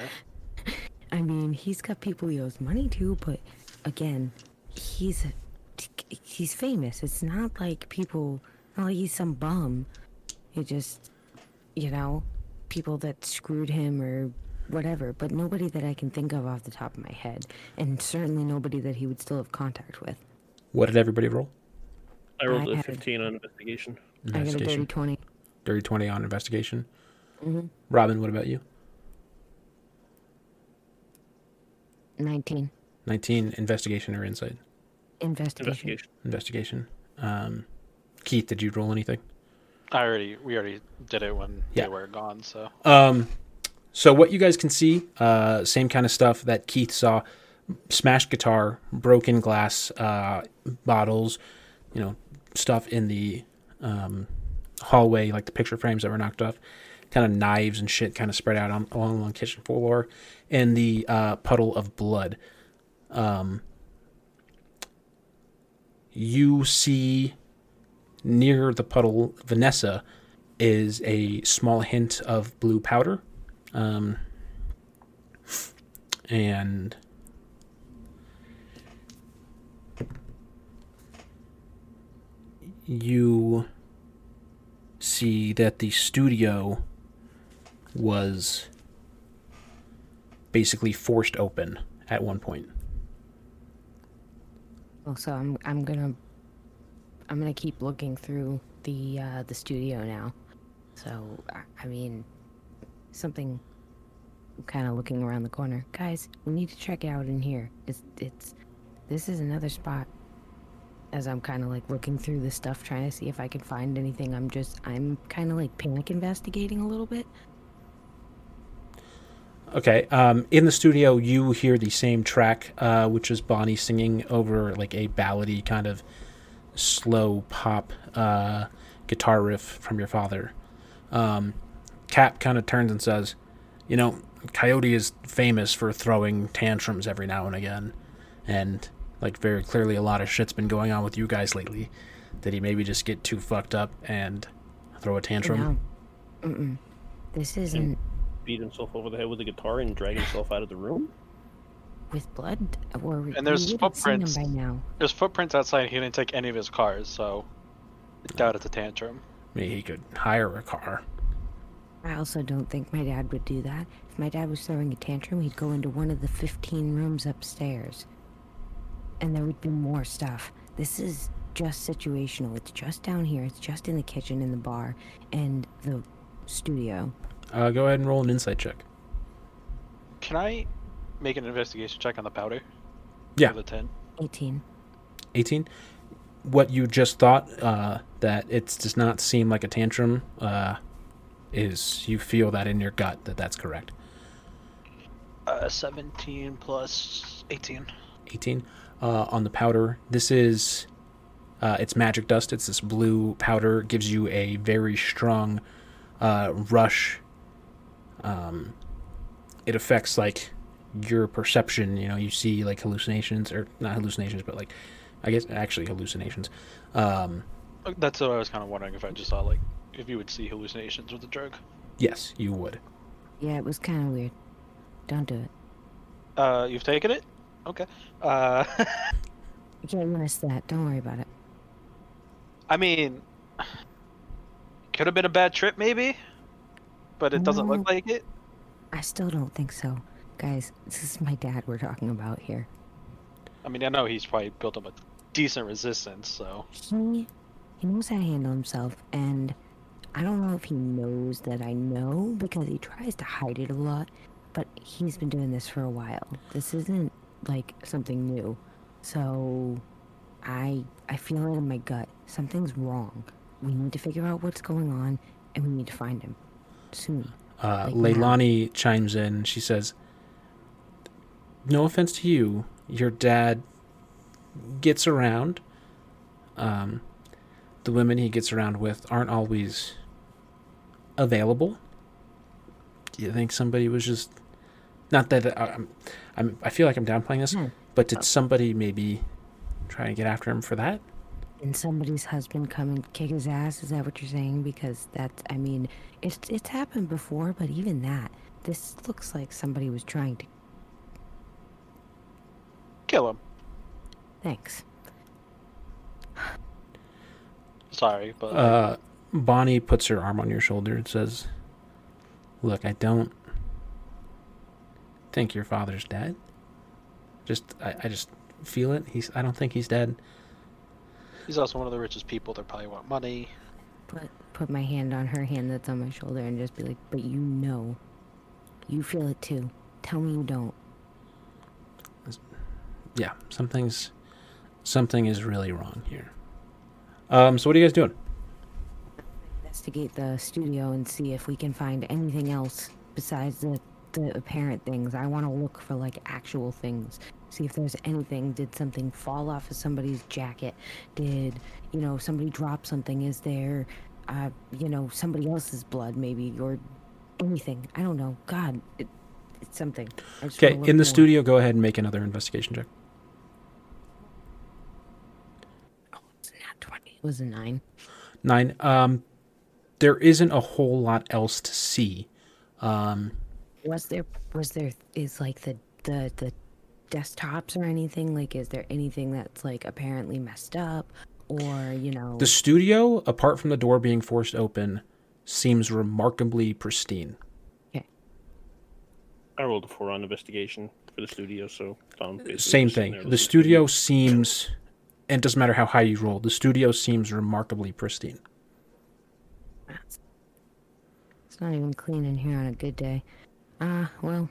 [SPEAKER 6] I mean, he's got people he owes money to, but again, he's he's famous. It's not like people. Well, he's some bum. He just, you know, people that screwed him or whatever. But nobody that I can think of off the top of my head, and certainly nobody that he would still have contact with.
[SPEAKER 1] What did everybody roll?
[SPEAKER 4] I rolled
[SPEAKER 6] I
[SPEAKER 4] a 15 on investigation. investigation.
[SPEAKER 6] I got a dirty 20.
[SPEAKER 1] Dirty 20 on investigation.
[SPEAKER 6] Mhm.
[SPEAKER 1] Robin, what about you?
[SPEAKER 6] 19.
[SPEAKER 1] 19 investigation or insight?
[SPEAKER 6] Investigation.
[SPEAKER 4] Investigation.
[SPEAKER 1] Investigation. Um, Keith, did you roll anything?
[SPEAKER 3] I already, we already did it when
[SPEAKER 1] Yeah.
[SPEAKER 3] they were gone. So
[SPEAKER 1] Um, so what you guys can see, uh, same kind of stuff that Keith saw: smashed guitar, broken glass uh, bottles, you know, stuff in the um, hallway, like the picture frames that were knocked off, kind of knives and shit, kind of spread out on, along the kitchen floor, and the uh, puddle of blood. Um, you see near the puddle, Vanessa is a small hint of blue powder. Um, and you see that the studio was basically forced open at one point.
[SPEAKER 6] Well, so I'm I'm gonna I'm gonna keep looking through the uh, the studio now. So I, mean, something. Kind of looking around the corner, guys. We need to check out in here. It's it's this is another spot. As I'm kind of like looking through the stuff, trying to see if I can find anything. I'm just I'm kind of like panic investigating a little bit.
[SPEAKER 1] Okay. Um, in the studio, you hear the same track, uh, which is Bonnie singing over like a ballady kind of slow pop uh, guitar riff from your father. Um, Cap kind of turns and says, "You know, Coyote is famous for throwing tantrums every now and again, and like very clearly, a lot of shit's been going on with you guys lately. Did he maybe just get too fucked up and throw a tantrum?"
[SPEAKER 6] No. Mm-mm. This isn't
[SPEAKER 4] Beat himself over the head with a guitar and drag himself out of the room.
[SPEAKER 6] with blood. Or we-
[SPEAKER 3] And there's
[SPEAKER 6] we would have seen him
[SPEAKER 3] footprints.
[SPEAKER 6] by now.
[SPEAKER 3] there's footprints outside. He didn't take any of his cars, so I doubt it's a tantrum.
[SPEAKER 1] Maybe he could hire a car.
[SPEAKER 6] I also don't think my dad would do that. If my dad was throwing a tantrum, he'd go into one of the 15 rooms upstairs. And there would be more stuff. This is just situational. It's just down here. It's just in the kitchen, in the bar, and the studio.
[SPEAKER 1] Uh, go ahead and roll an insight check.
[SPEAKER 3] Can I make an investigation check on the powder?
[SPEAKER 1] Yeah.
[SPEAKER 3] The ten.
[SPEAKER 6] 18.
[SPEAKER 1] 18 what you just thought uh, that it does not seem like a tantrum uh, is you feel that in your gut that that's correct
[SPEAKER 3] Uh, 17 plus 18.
[SPEAKER 1] 18 uh, on the powder this is uh, it's magic dust it's this blue powder gives you a very strong uh, rush um, it affects like your perception you know you see like hallucinations or not hallucinations but like i guess actually hallucinations um,
[SPEAKER 3] Uh, That's what I was kind of wondering if I just saw, like, if you would see hallucinations with the drug.
[SPEAKER 1] yes you would
[SPEAKER 6] Yeah, it was kind of weird. Don't do it.
[SPEAKER 3] Uh, you've taken it? Okay. Uh,
[SPEAKER 6] you missed that. Don't worry about it.
[SPEAKER 3] I mean, could have been a bad trip, maybe, but it doesn't
[SPEAKER 6] No.
[SPEAKER 3] look like it.
[SPEAKER 6] I still don't think so. Guys, this is my dad we're talking about here.
[SPEAKER 3] I mean, I know he's probably built up a decent resistance, so
[SPEAKER 6] He he knows how to handle himself and I don't know if he knows that I know because he tries to hide it a lot, but he's been doing this for a while. This isn't like something new. So I I feel it in my gut. Something's wrong. We need to figure out what's going on and we need to find him soon.
[SPEAKER 1] uh,
[SPEAKER 6] Like now.
[SPEAKER 1] leilani chimes in she says no offense to you your dad gets around um, the women he gets around with aren't always available do you think somebody was just not that I- I'm, I'm feel like i'm downplaying this
[SPEAKER 6] Hmm.
[SPEAKER 1] but did somebody maybe try to get after him for that
[SPEAKER 6] And somebody's husband come and kick his ass? Is that what you're saying? Because that's, I mean, it's it's happened before, but even that, this looks like somebody was trying to.
[SPEAKER 3] kill him.
[SPEAKER 6] Thanks.
[SPEAKER 3] Sorry, but
[SPEAKER 1] Uh, Bonnie puts her arm on your shoulder and says, "Look, I don't think your father's dead. Just, I, I just feel it. He's, I don't think he's dead.
[SPEAKER 3] he's also one of the richest people. They probably want money.
[SPEAKER 6] Put put my hand on her hand that's on my shoulder and just be like, but you know, you feel it too. Tell me you don't.
[SPEAKER 1] Yeah, something's, something is really wrong here. Um, so what are you guys doing?
[SPEAKER 6] Investigate the studio and see if we can find anything else besides the the apparent things. I want to look for like actual things. See if there's anything. Did something fall off of somebody's jacket? Did you know somebody drop something? Is there, uh, you know, somebody else's blood maybe or anything? I don't know. God, it, it's something.
[SPEAKER 1] Okay, in the
[SPEAKER 6] more.
[SPEAKER 1] studio, go ahead and make another investigation check.
[SPEAKER 6] It's not twenty. It was a nine.
[SPEAKER 1] Nine. Um, there isn't a whole lot else to see. Um,
[SPEAKER 6] Was there was there is like the the the desktops or anything like is there anything that's like apparently messed up or you know
[SPEAKER 1] the studio, apart from the door being forced open, seems remarkably pristine. Okay.
[SPEAKER 4] I rolled a four on investigation for the studio, so Tom.
[SPEAKER 1] Same thing. The
[SPEAKER 4] listening.
[SPEAKER 1] studio seems, and it doesn't matter how high you roll, the studio seems remarkably pristine.
[SPEAKER 6] it's not even clean in here on a good day. Ah, well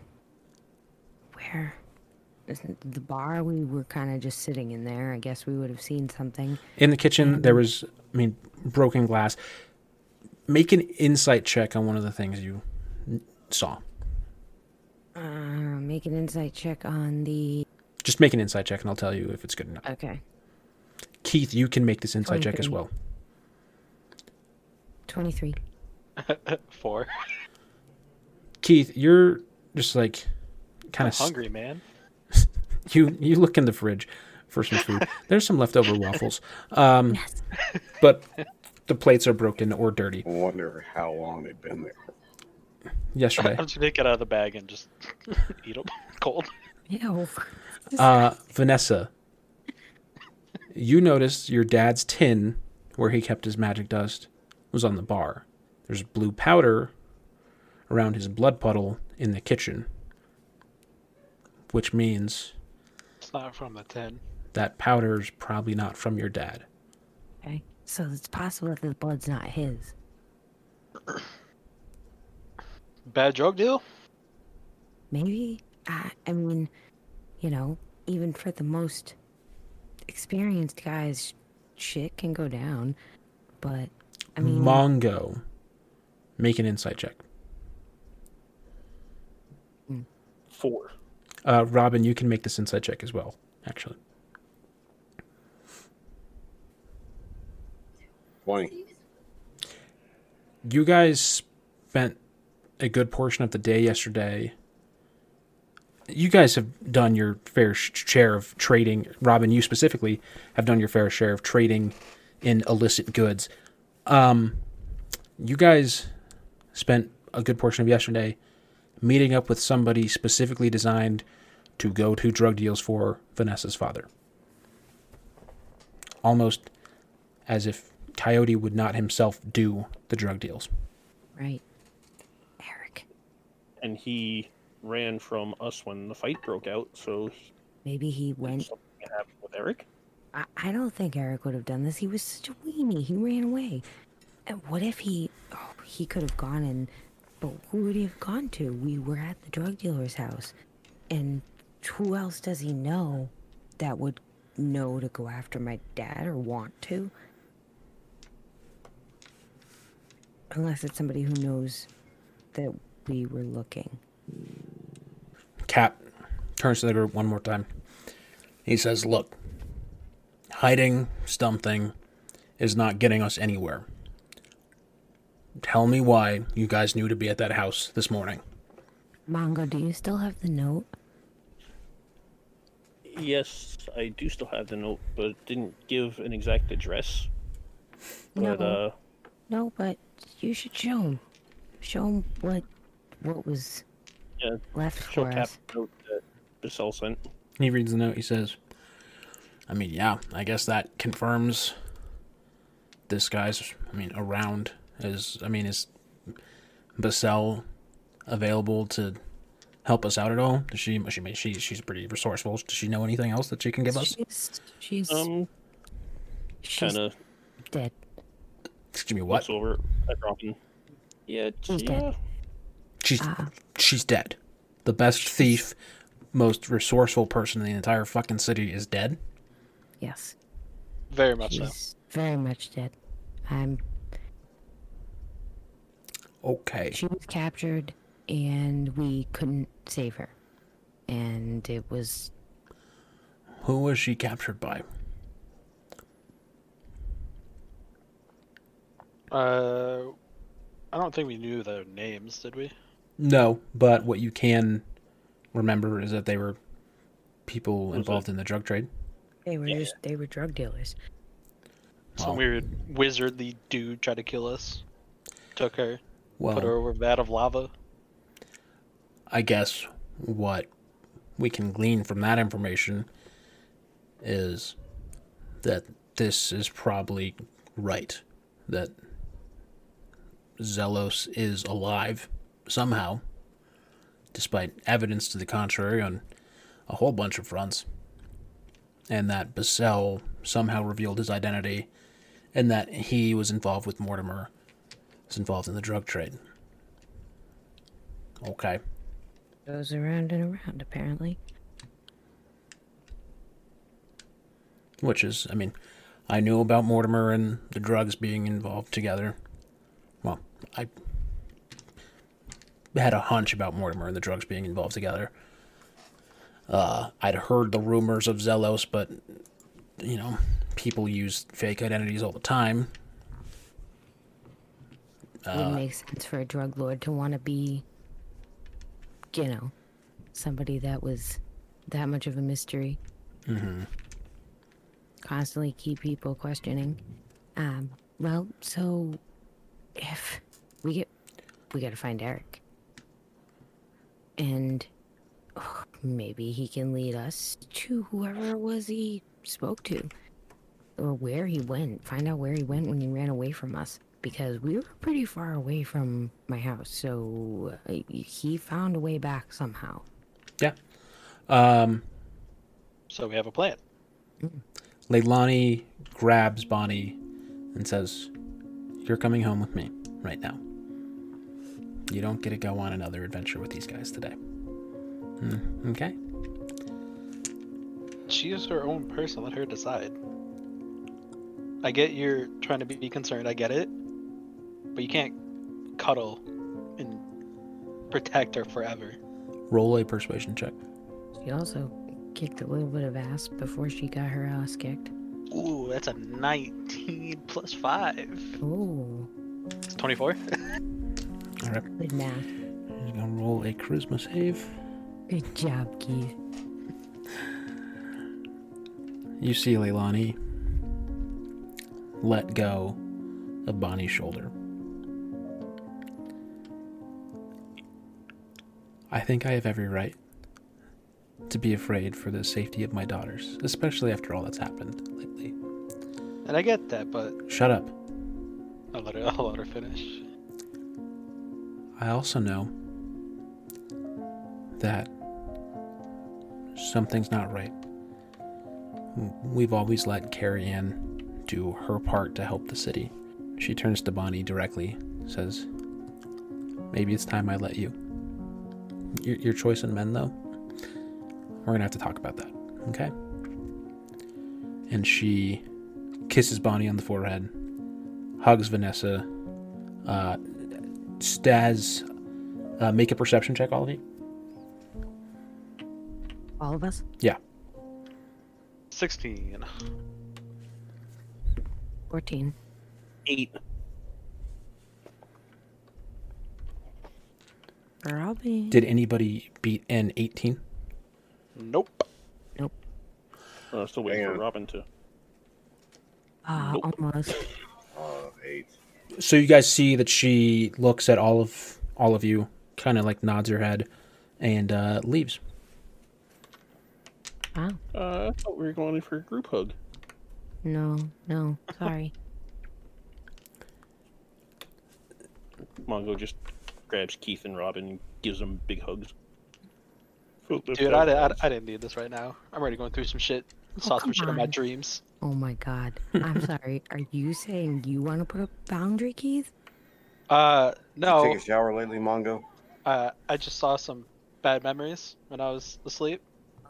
[SPEAKER 6] where isn't the bar we were kind of just sitting in there. I guess we would have seen something.
[SPEAKER 1] In the kitchen, there was, I mean, broken glass. Make an insight check on one of the things you saw.
[SPEAKER 6] Uh, make an insight check on the
[SPEAKER 1] Just make an insight check, and I'll tell you if it's good enough.
[SPEAKER 6] okay.
[SPEAKER 1] Keith, you can make this insight check as well.
[SPEAKER 6] 23.
[SPEAKER 3] Four.
[SPEAKER 1] Keith, you're just like kind of
[SPEAKER 3] hungry, man.
[SPEAKER 1] you you look in the fridge for some food. There's some leftover waffles, um,
[SPEAKER 6] Yes.
[SPEAKER 1] but the plates are broken or dirty.
[SPEAKER 2] I wonder how long they've been there.
[SPEAKER 1] Yesterday,
[SPEAKER 3] I'm just gonna get out of the bag and just eat them cold.
[SPEAKER 6] Ew.
[SPEAKER 1] uh, Vanessa, you noticed your dad's tin where he kept his magic dust was on the bar. There's blue powder around his blood puddle in the kitchen, which means
[SPEAKER 3] It's not from the tin.
[SPEAKER 1] that powder's probably not from your dad.
[SPEAKER 6] Okay. So it's possible that the blood's not his.
[SPEAKER 3] Bad drug deal?
[SPEAKER 6] Maybe. I, I mean, you know, even for the most experienced guys, shit can go down. But, I mean,
[SPEAKER 1] Mongo, make an insight check.
[SPEAKER 4] Four.
[SPEAKER 1] Uh, Robin, you can make this insight check as well, actually.
[SPEAKER 2] Twenty.
[SPEAKER 1] You guys spent a good portion of the day yesterday. You guys have done your fair share of trading. Robin, you specifically have done your fair share of trading in illicit goods. Um, you guys spent a good portion of yesterday meeting up with somebody specifically designed to go to drug deals for Vanessa's father. Almost as if Coyote would not himself do the drug deals.
[SPEAKER 6] right. Eric,
[SPEAKER 4] And he ran from us when the fight broke out, so he
[SPEAKER 6] maybe he went.
[SPEAKER 4] something happened with Eric.
[SPEAKER 6] I, I don't think Eric would have done this. He was such a weenie. He ran away. And what if he. Oh, he could have gone and. Who would he have gone to? We were at the drug dealer's house. And who else does he know that would know to go after my dad or want to? Unless it's somebody who knows that we were looking.
[SPEAKER 1] Cap turns to the group one more time. He says, Look, hiding something is not getting us anywhere. Tell me why you guys knew to be at that house this morning.
[SPEAKER 6] Mongo, do you still have the note?
[SPEAKER 4] Yes, I do still have the note, but it didn't give an exact address. But
[SPEAKER 6] No.
[SPEAKER 4] uh,
[SPEAKER 6] No, but you should show him. Show him what what was
[SPEAKER 4] yeah,
[SPEAKER 6] left
[SPEAKER 4] show
[SPEAKER 6] for
[SPEAKER 4] Cap
[SPEAKER 6] us.
[SPEAKER 4] the note that Bissell sent.
[SPEAKER 1] He reads the note. He says, I mean, yeah, I guess that confirms this guy's, I mean, around. Is, I mean, is Bassell available to help us out at all? Does she, she, she, she's pretty resourceful. Does she know anything else that she can give us?
[SPEAKER 6] She's she's,
[SPEAKER 4] Um,
[SPEAKER 6] she's
[SPEAKER 4] kind of
[SPEAKER 6] dead.
[SPEAKER 1] Excuse me, what?
[SPEAKER 4] looks over at Robin. Yeah,
[SPEAKER 6] She's
[SPEAKER 4] yeah.
[SPEAKER 6] dead.
[SPEAKER 1] She's,
[SPEAKER 6] Ah.
[SPEAKER 1] she's dead. The best thief, most resourceful person in the entire fucking city is dead.
[SPEAKER 6] Yes,
[SPEAKER 3] Very much so.
[SPEAKER 6] very much dead. Um,
[SPEAKER 1] Okay.
[SPEAKER 6] she was captured, and we couldn't save her, and it was
[SPEAKER 1] Who was she captured by?
[SPEAKER 3] Uh, I don't think we knew their names, did we?
[SPEAKER 1] No, but what you can remember is that they were people
[SPEAKER 4] Was
[SPEAKER 1] involved in the drug trade.
[SPEAKER 6] they were
[SPEAKER 4] Yeah.
[SPEAKER 6] just they were drug dealers.
[SPEAKER 3] Some
[SPEAKER 1] Well-
[SPEAKER 3] weird wizardly dude tried to kill us. Took her,
[SPEAKER 1] Well,
[SPEAKER 3] put her over a vat of lava.
[SPEAKER 1] I guess what we can glean from that information is that this is probably right. That Zelos is alive somehow, despite evidence to the contrary on a whole bunch of fronts. And that Bassell somehow revealed his identity and that he was involved with Mortimer, was involved in the drug trade. Okay.
[SPEAKER 6] Goes around and around, apparently.
[SPEAKER 1] which is, I mean, I knew about Mortimer and the drugs being involved together. Well, I had a hunch about Mortimer and the drugs being involved together. Uh, I'd heard the rumors of Zelos, but you know, people use fake identities all the time.
[SPEAKER 6] Wouldn't make sense for a drug lord to want to be, you know, somebody that was that much of a mystery.
[SPEAKER 1] Mm-hmm.
[SPEAKER 6] Constantly keep people questioning. Um, well, so if we get, we got to find Eric, and oh, maybe he can lead us to whoever it was he spoke to, or where he went. Find out where he went when he ran away from us, because we were pretty far away from my house. So uh, he found a way back somehow.
[SPEAKER 1] Yeah. Um,
[SPEAKER 3] So we have a plan.
[SPEAKER 1] Leilani grabs Bonnie and says, You're coming home with me right now. You don't get to go on another adventure with these guys today. Hmm, okay?
[SPEAKER 3] She is her own person. Let her decide. I get you're trying to be concerned. I get it, but you can't cuddle and protect her forever.
[SPEAKER 1] Roll a persuasion check.
[SPEAKER 6] She also kicked a little bit of ass before she got her ass kicked.
[SPEAKER 3] Ooh, that's a 19 plus five.
[SPEAKER 6] Oh,
[SPEAKER 3] It's 24.
[SPEAKER 1] All right.
[SPEAKER 6] good math.
[SPEAKER 1] He's gonna roll a charisma save.
[SPEAKER 6] Good job, Keith.
[SPEAKER 1] You see Leilani let go of Bonnie's shoulder. I think I have every right to be afraid for the safety of my daughters, especially after all that's happened lately.
[SPEAKER 3] and I get that, but
[SPEAKER 1] Shut up.
[SPEAKER 3] I'll let her, I'll let her finish.
[SPEAKER 1] I also know that something's not right. We've always let Carrie Ann do her part to help the city. She turns to Bonnie directly, says, Maybe it's time I let you. Your, your choice in men, though, we're gonna have to talk about that, okay? And she kisses Bonnie on the forehead, hugs Vanessa, uh, Staz, uh, make a perception check, all of you.
[SPEAKER 6] All of us? Yeah.
[SPEAKER 3] 16.
[SPEAKER 6] 14.
[SPEAKER 4] Eight.
[SPEAKER 6] Robbie.
[SPEAKER 1] Did anybody beat an 18?
[SPEAKER 3] Nope. Nope.
[SPEAKER 4] Uh, still waiting for Robin to.
[SPEAKER 6] Ah,
[SPEAKER 4] Nope.
[SPEAKER 6] almost.
[SPEAKER 2] Uh, eight.
[SPEAKER 1] So you guys see that she looks at all of all of you, kind of like nods her head, and uh, leaves.
[SPEAKER 6] Wow.
[SPEAKER 4] Uh, I thought we were going in for a group hug.
[SPEAKER 6] No, no, sorry.
[SPEAKER 4] Mongo just grabs Keith and Robin and gives them big hugs.
[SPEAKER 3] Dude, I, I, I didn't need this right now. I'm already going through some shit. Saw some
[SPEAKER 6] come
[SPEAKER 3] shit in my dreams.
[SPEAKER 6] Oh my god. I'm sorry. Are you saying you want to put a boundary, Keith?
[SPEAKER 3] Uh, no.
[SPEAKER 2] Take a shower lately, Mongo?
[SPEAKER 3] Uh, I just saw some bad memories when I was asleep.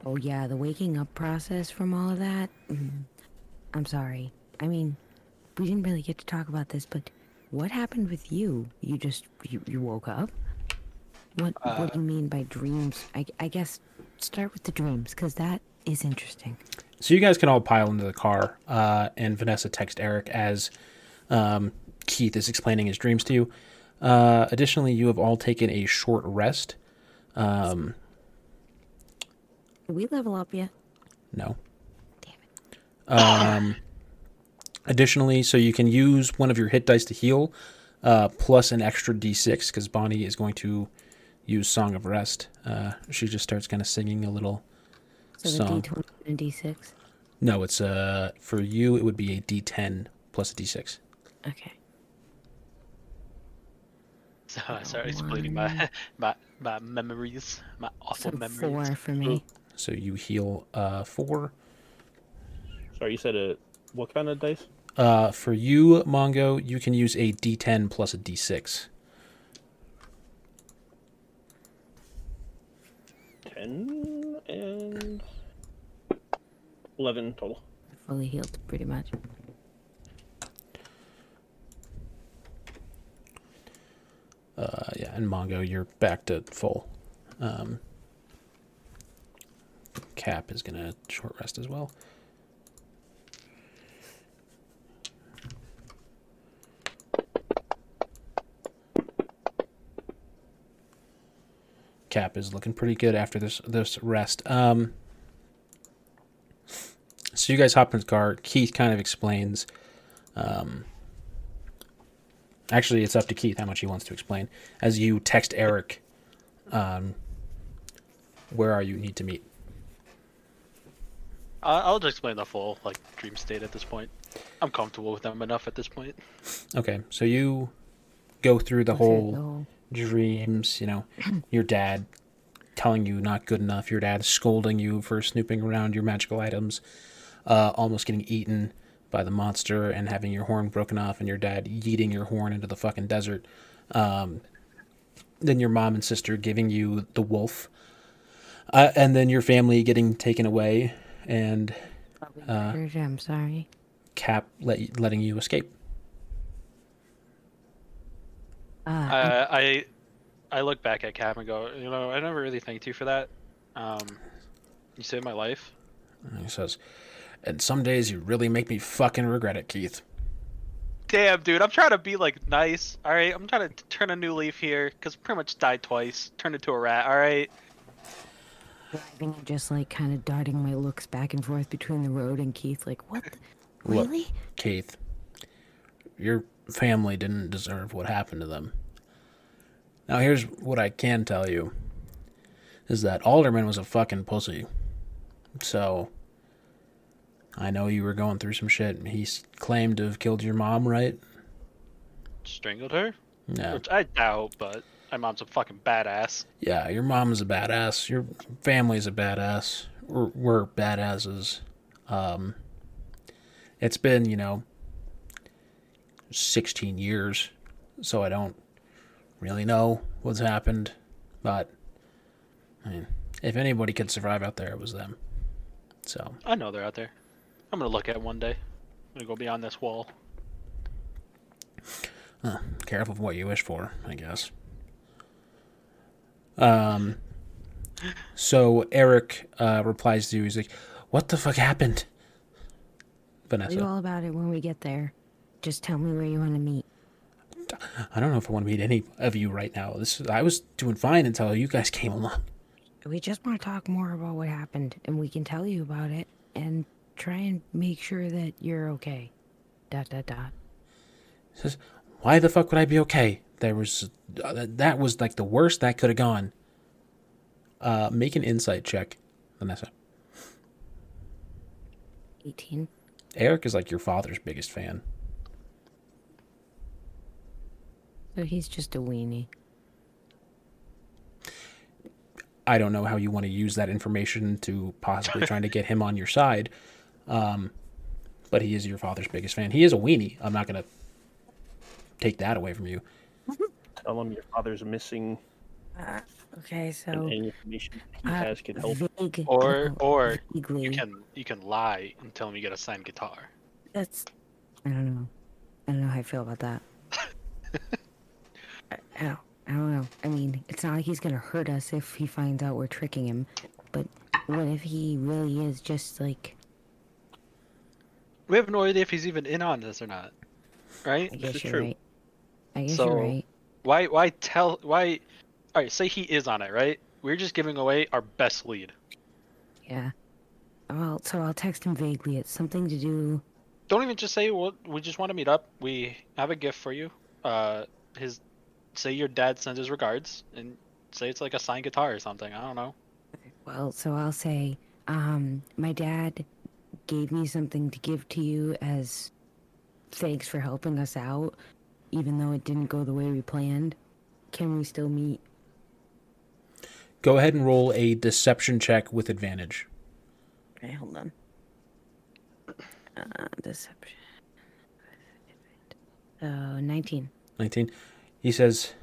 [SPEAKER 6] Oh yeah, the waking up process from all of that. Mm. I'm sorry. I mean, we didn't really get to talk about this, but what happened with you? You just you, you woke up? What what do you mean by dreams? I I guess start with the dreams cuz that is interesting.
[SPEAKER 1] So you guys can all pile into the car, uh, and Vanessa text Eric as um, Keith is explaining his dreams to you. Uh, additionally, you have all taken a short rest. Um,
[SPEAKER 6] we level up yet?
[SPEAKER 1] no.
[SPEAKER 6] Damn it.
[SPEAKER 1] Um, additionally, so you can use one of your hit dice to heal, uh, plus an extra d6 because Bonnie is going to use Song of Rest. Uh, she just starts kind of singing a little
[SPEAKER 6] So the
[SPEAKER 1] song.
[SPEAKER 6] D20 and D6.
[SPEAKER 1] No, it's uh for you. It would be a d10 plus a d6.
[SPEAKER 6] Okay.
[SPEAKER 3] So, sorry, it's bleeding my, my my memories, my awful
[SPEAKER 6] So
[SPEAKER 3] memories.
[SPEAKER 6] four for me.
[SPEAKER 1] So you heal uh four.
[SPEAKER 4] Sorry, you said a what kind of dice?
[SPEAKER 1] Uh, for you, Mongo, you can use a d10 plus a d6.
[SPEAKER 4] Ten and eleven total.
[SPEAKER 6] Fully healed, pretty much.
[SPEAKER 1] Uh, yeah, and Mongo, you're back to full. Um, Cap is gonna short rest as well. Cap is looking pretty good after this this rest. Um, so you guys hop in the car. Keith kind of explains. Um, actually, it's up to Keith how much he wants to explain. As you text Eric, um, where are you? Need to meet.
[SPEAKER 3] I- I'll just explain the full like dream state at this point. I'm comfortable with them enough at this point.
[SPEAKER 1] Okay, so you go through the
[SPEAKER 6] Was it
[SPEAKER 1] whole
[SPEAKER 6] though?
[SPEAKER 1] Dreams. You know, your dad telling you not good enough. Your dad scolding you for snooping around your magical items. uh, almost getting eaten by the monster and having your horn broken off, and your dad yeeting your horn into the fucking desert. Um, then your mom and sister giving you the wolf, uh, and then your family getting taken away, and Uh,
[SPEAKER 6] I'm sorry.
[SPEAKER 1] Cap let, letting you escape.
[SPEAKER 6] Uh,
[SPEAKER 3] Uh, I I look back at Cap and go, you know, I never really thanked you for that. Um, you saved my life.
[SPEAKER 1] And he says, "And some days you really make me fucking regret it, Keith."
[SPEAKER 3] Damn, dude, I'm trying to be like nice. All right, I'm trying to turn a new leaf here because pretty much died twice, turned into a rat. All right.
[SPEAKER 6] driving and just like kind of darting my looks back and forth between the road and Keith, like, what? the-
[SPEAKER 1] Look.
[SPEAKER 6] Really?
[SPEAKER 1] Keith, your family didn't deserve what happened to them. Now, here's what I can tell you is that Alderman was a fucking pussy. So, I know you were going through some shit. He claimed to have killed your mom, right?
[SPEAKER 3] Strangled her,
[SPEAKER 1] Yeah.
[SPEAKER 3] which I doubt, but my mom's a fucking badass.
[SPEAKER 1] Yeah, your mom's a badass. Your family's a badass. We're, we're badasses. Um, it's been, you know, 16 years, so I don't really know what's happened. But, I mean, if anybody could survive out there, it was them. So,
[SPEAKER 3] I know they're out there. I'm gonna look at it one day. I'm gonna go beyond this wall.
[SPEAKER 1] uh, careful of what you wish for, I guess. Um, so Eric uh, replies to you. He's like, "What the fuck happened?" Vanessa.
[SPEAKER 6] Tell you all about it when we get there. Just tell me where you want to meet.
[SPEAKER 1] I don't know if I want to meet any of you right now. This I was doing fine until you guys came along.
[SPEAKER 6] We just want to talk more about what happened, and we can tell you about it and try and make sure that you're okay. Dot dot dot.
[SPEAKER 1] Says, "Why the fuck would I be okay? There was uh, that was like the worst that could have gone." Uh, make an insight check, Vanessa.
[SPEAKER 6] 18.
[SPEAKER 1] Eric is like your father's biggest fan.
[SPEAKER 6] So he's just a weenie.
[SPEAKER 1] I don't know how you want to use that information to possibly trying to get him on your side. Um, but he is your father's biggest fan. He is a weenie. I'm not going to take that away from you.
[SPEAKER 4] Tell him your father's missing
[SPEAKER 6] Okay, so
[SPEAKER 4] any information he
[SPEAKER 6] uh,
[SPEAKER 4] has could help.
[SPEAKER 6] vague,
[SPEAKER 3] Or
[SPEAKER 6] uh,
[SPEAKER 3] or
[SPEAKER 6] vaguely.
[SPEAKER 3] you can you can lie and tell him you get a signed guitar.
[SPEAKER 6] That's. I don't know. I don't know how I feel about that. I, I don't. I don't know. I mean, it's not like he's gonna hurt us if he finds out we're tricking him. But what if he really is just like?
[SPEAKER 3] We have no idea if he's even in on this or not, right?
[SPEAKER 6] I guess
[SPEAKER 4] is
[SPEAKER 6] you're
[SPEAKER 4] true.
[SPEAKER 6] right. I guess
[SPEAKER 3] So-
[SPEAKER 6] you're right.
[SPEAKER 3] Why why tell why? All right, say he is on it, right? We're just giving away our best lead.
[SPEAKER 6] Yeah. Well, so I'll text him vaguely. It's something to do.
[SPEAKER 3] Don't even just say well, we just want to meet up. We have a gift for you. Uh, his say your dad sends his regards and say it's like a signed guitar or something. I don't know.
[SPEAKER 6] Well, so I'll say, um, my dad gave me something to give to you as thanks for helping us out, even though it didn't go the way we planned. Can we still meet?
[SPEAKER 1] Go ahead and roll a deception check with advantage.
[SPEAKER 6] Okay, hold on. Uh, deception. So, 19.
[SPEAKER 1] 19. He says,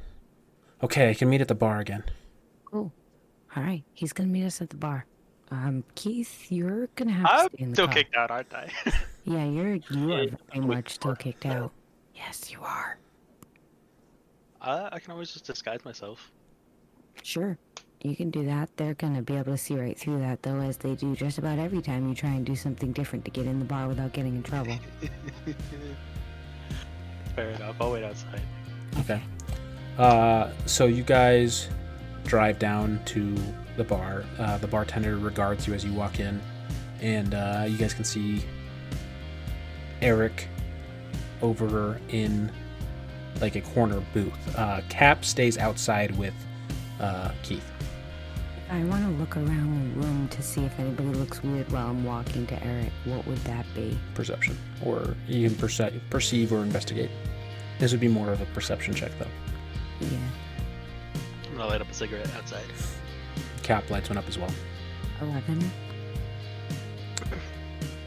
[SPEAKER 1] Okay, I can meet at the bar again.
[SPEAKER 6] Cool. All right, he's gonna meet us at the bar. Um, Keith, you're gonna have to
[SPEAKER 3] I'm
[SPEAKER 6] stay in the
[SPEAKER 3] still
[SPEAKER 6] car.
[SPEAKER 3] kicked out, aren't I?
[SPEAKER 6] Yeah, you're you are
[SPEAKER 4] Yeah,
[SPEAKER 6] very much still kicked out. Yes, you are.
[SPEAKER 3] uh, I can always just disguise myself.
[SPEAKER 6] Sure, you can do that. They're gonna be able to see right through that, though, as they do just about every time you try and do something different to get in the bar without getting in trouble.
[SPEAKER 3] Fair enough. I'll wait outside.
[SPEAKER 1] Okay. Uh, so you guys drive down to the bar. Uh, the bartender regards you as you walk in, and uh, you guys can see Eric over in like a corner booth. Uh, Cap stays outside with uh, Keith.
[SPEAKER 6] I want to look around the room to see if anybody looks weird while I'm walking to Eric. What would that be?
[SPEAKER 1] Perception, or you can perce- perceive or investigate. This would be more of a perception check, though.
[SPEAKER 6] Yeah,
[SPEAKER 3] I'm gonna light up a cigarette outside.
[SPEAKER 1] Cap lights one up as well.
[SPEAKER 6] 11.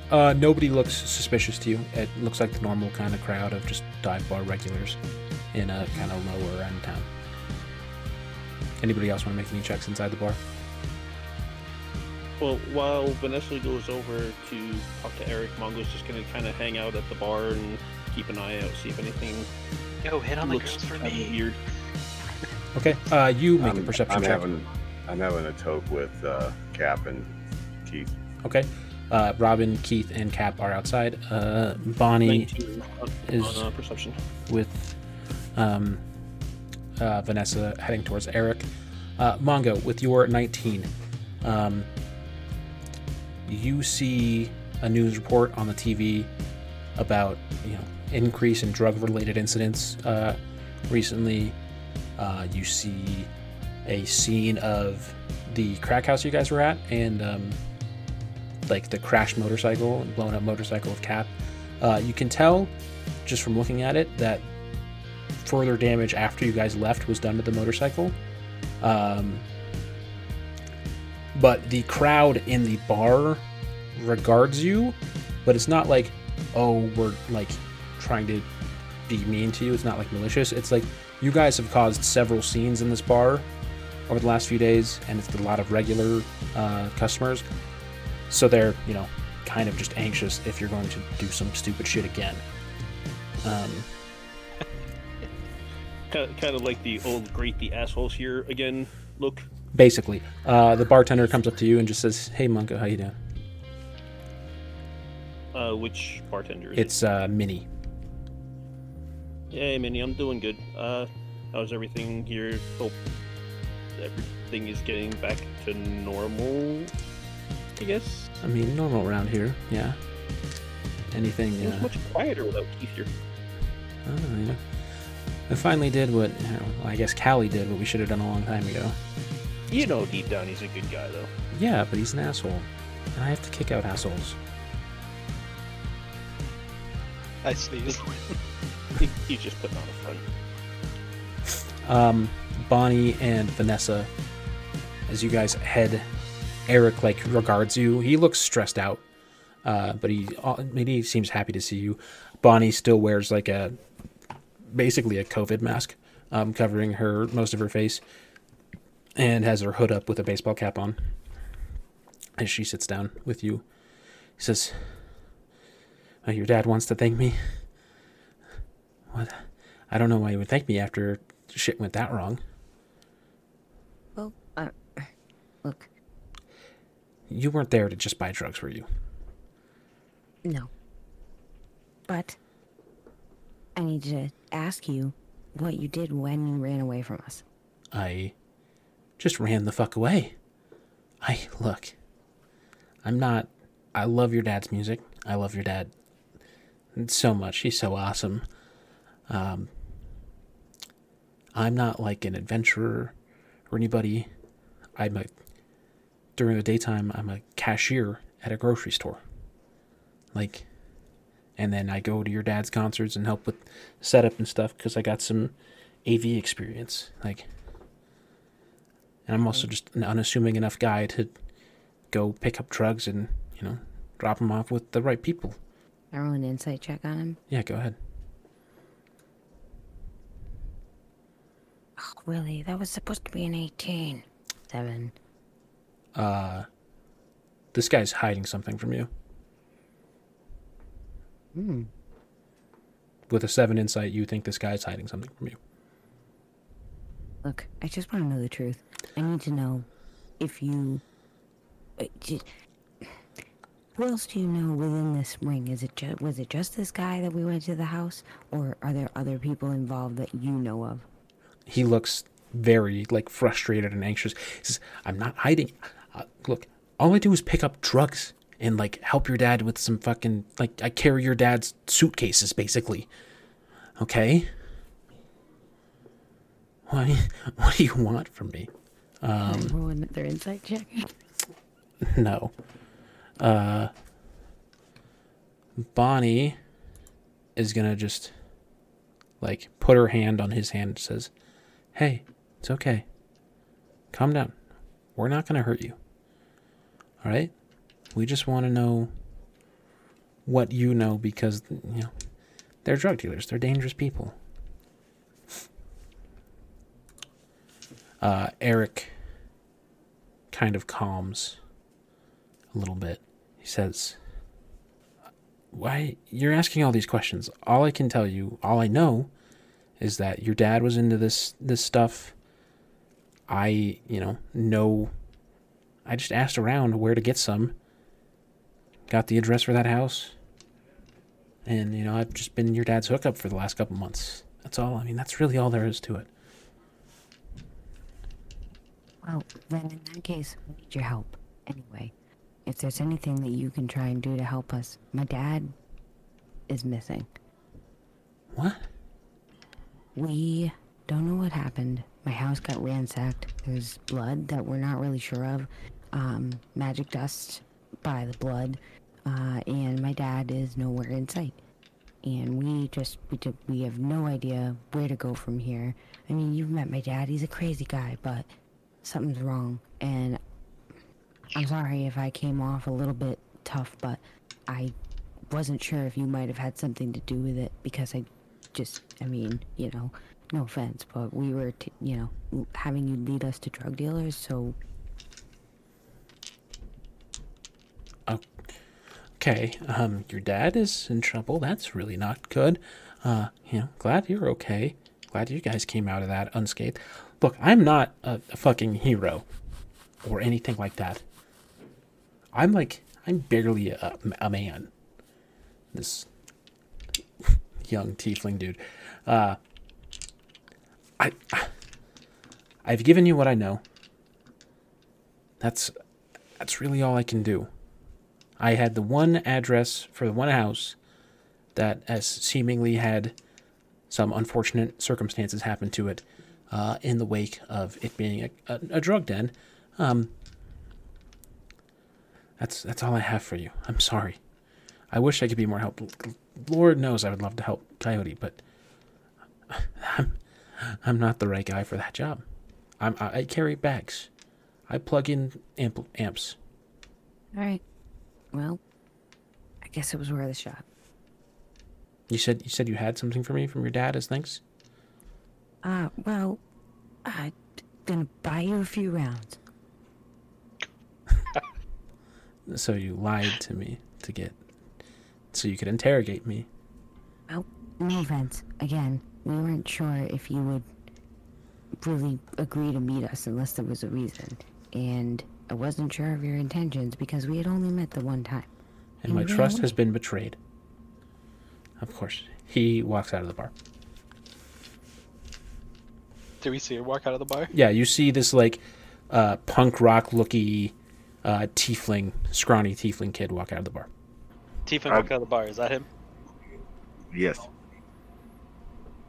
[SPEAKER 1] Uh, nobody looks suspicious to you. It looks like the normal kind of crowd of just dive bar regulars in a kind of lower end town. Anybody else want to make any checks inside the bar?
[SPEAKER 4] Well, while Vanessa goes over to talk to Eric, Mongo's just gonna kind of hang out at the bar and keep an eye out, see if anything
[SPEAKER 3] Yo, hit on the
[SPEAKER 4] looks
[SPEAKER 3] girls for me.
[SPEAKER 4] weird.
[SPEAKER 1] Okay. Uh, you make a
[SPEAKER 2] I'm,
[SPEAKER 1] perception
[SPEAKER 2] I'm
[SPEAKER 1] check.
[SPEAKER 2] having I'm having a toke with uh, Cap and Keith.
[SPEAKER 1] Okay. Uh, Robin, Keith, and Cap are outside. Uh, Bonnie
[SPEAKER 4] on,
[SPEAKER 1] is-
[SPEAKER 4] on uh, perception.
[SPEAKER 1] with um, uh, Vanessa heading towards Eric. Uh, Mongo, with your 19, um, you see a news report on the TV about you know increase in drug-related incidents uh, recently. Uh, you see a scene of the crack house you guys were at, and um, like the crashed motorcycle and blown up motorcycle of Cap. Uh, you can tell just from looking at it that further damage after you guys left was done to the motorcycle. Um, but the crowd in the bar regards you, but it's not like, oh, we're like trying to be mean to you. It's not like malicious. It's like you guys have caused several scenes in this bar over the last few days, and it's a lot of regular uh, customers. So they're, you know, kind of just anxious if you're going to do some stupid shit again. Um,
[SPEAKER 4] Kind of, like the old great the assholes here again look.
[SPEAKER 1] basically uh, the bartender comes up to you and just says hey Mongo how you doing
[SPEAKER 4] Uh, which bartender is
[SPEAKER 1] it's uh, minnie
[SPEAKER 4] it? Hey, Minnie, I'm doing good. Uh, how's everything here? Hope everything is getting back to normal. I guess.
[SPEAKER 1] i mean normal around here yeah anything
[SPEAKER 4] It was
[SPEAKER 1] uh,
[SPEAKER 4] much quieter without Keith here.
[SPEAKER 1] I don't know, you i finally did what you know, well, i guess callie did what we should have done a long time ago
[SPEAKER 4] You know, deep down, he's a good guy, though.
[SPEAKER 1] yeah but he's an asshole and i have to kick out assholes
[SPEAKER 3] I sneezed.
[SPEAKER 4] He, he's just putting on a front.
[SPEAKER 1] um, bonnie and vanessa as you guys head eric like regards you he looks stressed out uh, but he uh, maybe he seems happy to see you. Bonnie still wears like a basically a covid mask um, covering her most of her face and has her hood up with a baseball cap on. As she sits down with you he says "Oh, your dad wants to thank me i don't know why you would thank me after shit went that wrong
[SPEAKER 6] Well, uh, look,
[SPEAKER 1] You weren't there to just buy drugs, were you?
[SPEAKER 6] no. But I need to ask you what you did when you ran away from us.
[SPEAKER 1] I just ran the fuck away. I look. I'm not. I love your dad's music. I love your dad so much. He's so awesome. Um, I'm not like an adventurer or anybody. I'm a during the daytime. I'm a cashier at a grocery store. Like, and then I go to your dad's concerts and help with setup and stuff because I got some AV experience. Like, and I'm also just an unassuming enough guy to go pick up drugs and you know drop them off with the right people.
[SPEAKER 6] I roll an insight check on him.
[SPEAKER 1] Yeah, go ahead.
[SPEAKER 6] Oh, Willie, that was supposed to be an 18. Seven.
[SPEAKER 1] Uh, this guy's hiding something from you.
[SPEAKER 6] Hmm.
[SPEAKER 1] With a seven insight, you think this guy's hiding something from you.
[SPEAKER 6] Look, I just want to know the truth. I need to know if you. uh, j- Who else do you know within this ring? Is it ju- was it just this guy that we went to the house, or are there other people involved that you know of?
[SPEAKER 1] He looks very like frustrated and anxious. He says, "I'm not hiding. Uh, look, all I do is pick up drugs and like help your dad with some fucking like I carry your dad's suitcases basically. Okay? What? What do you want from me?
[SPEAKER 6] Um, roll another insight check.
[SPEAKER 1] No. Uh, Bonnie is gonna just like put her hand on his hand and says, Hey, it's okay. Calm down. We're not gonna hurt you. Alright? We just wanna know what you know because you know they're drug dealers. They're dangerous people. Uh, Eric kind of calms a little bit. He says, "Why you're asking all these questions? All I can tell you, all I know, is that your dad was into this this stuff. I, you know, know. I just asked around where to get some. Got the address for that house." And, you know, I've just been your dad's hookup for the last couple months. That's all. I mean, that's really all there is to it.
[SPEAKER 6] Well, then in that case, we need your help. Anyway, if there's anything that you can try and do to help us, my dad is missing.
[SPEAKER 1] What?
[SPEAKER 6] We don't know what happened. My house got ransacked. There's blood that we're not really sure of. Um, magic dust by the blood. Uh, and my dad is nowhere in sight. And we just, we, we have no idea where to go from here. I mean, you've met my dad. He's a crazy guy, but something's wrong. And I'm sorry if I came off a little bit tough, but I wasn't sure if you might have had something to do with it because I just, I mean, you know, no offense, but we were, t- you know, having you lead us to drug dealers, so
[SPEAKER 1] Okay, um, your dad is in trouble. That's really not good. Uh, you know, glad you're okay. Glad you guys came out of that unscathed. Look, I'm not a, a fucking hero or anything like that. I'm like, I'm barely a, a man. This young tiefling dude. Uh, I, I've given you what I know. That's, that's really all I can do. I had the one address for the one house that has seemingly had some unfortunate circumstances happen to it uh, in the wake of it being a, a, a drug den. Um, that's that's all I have for you. I'm sorry. I wish I could be more helpful. Lord knows I would love to help Coyote, but I'm I'm not the right guy for that job. I'm I, carry bags. I plug in amp, amps.
[SPEAKER 6] Alright. Well, I guess it was worth a shot.
[SPEAKER 1] You said you said you had something for me from your dad as thanks.
[SPEAKER 6] Uh, well, I'm gonna buy you a few rounds.
[SPEAKER 1] So you lied to me to get, so you could interrogate me.
[SPEAKER 6] Well, no offense. Again, we weren't sure if you would really agree to meet us unless there was a reason. And I wasn't sure of your intentions because we had only met the one time.
[SPEAKER 1] And my
[SPEAKER 6] And we
[SPEAKER 1] trust has been betrayed. Of course, he walks out of the bar.
[SPEAKER 3] Do we see her walk out of the bar?
[SPEAKER 1] Yeah, you see this like uh, punk rock looky uh, tiefling, scrawny tiefling kid walk out of the bar.
[SPEAKER 3] Tiefling
[SPEAKER 2] I-
[SPEAKER 3] walk out of the bar. Is that him?
[SPEAKER 2] Yes.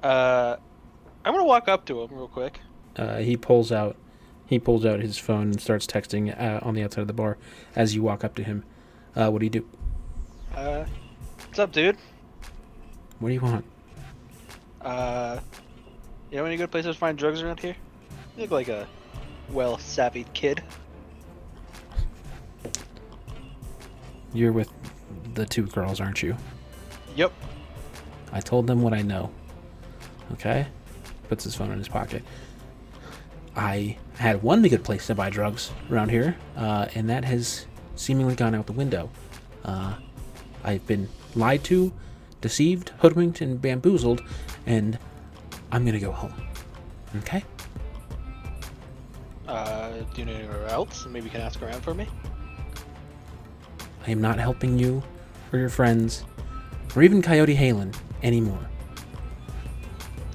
[SPEAKER 3] Uh, I'm gonna walk up to him real quick.
[SPEAKER 1] Uh, he pulls out, he pulls out his phone and starts texting uh, on the outside of the bar. As you walk up to him, uh, what do you do?
[SPEAKER 3] Uh, what's up, dude?
[SPEAKER 1] What do you want?
[SPEAKER 3] Uh, you know any good places to find drugs around here? You look like a well-savvied kid.
[SPEAKER 1] You're with the two girls, aren't you?
[SPEAKER 3] Yep.
[SPEAKER 1] I told them what I know. Okay? Puts his phone in his pocket. I had one good place to buy drugs around here, uh, and that has seemingly gone out the window. Uh, I've been lied to, deceived, hoodwinked, and bamboozled, and I'm gonna go home. Okay?
[SPEAKER 3] Uh, do you know anywhere else? Maybe you can ask around for me.
[SPEAKER 1] I am not helping you or your friends, or even Coyote Halen anymore.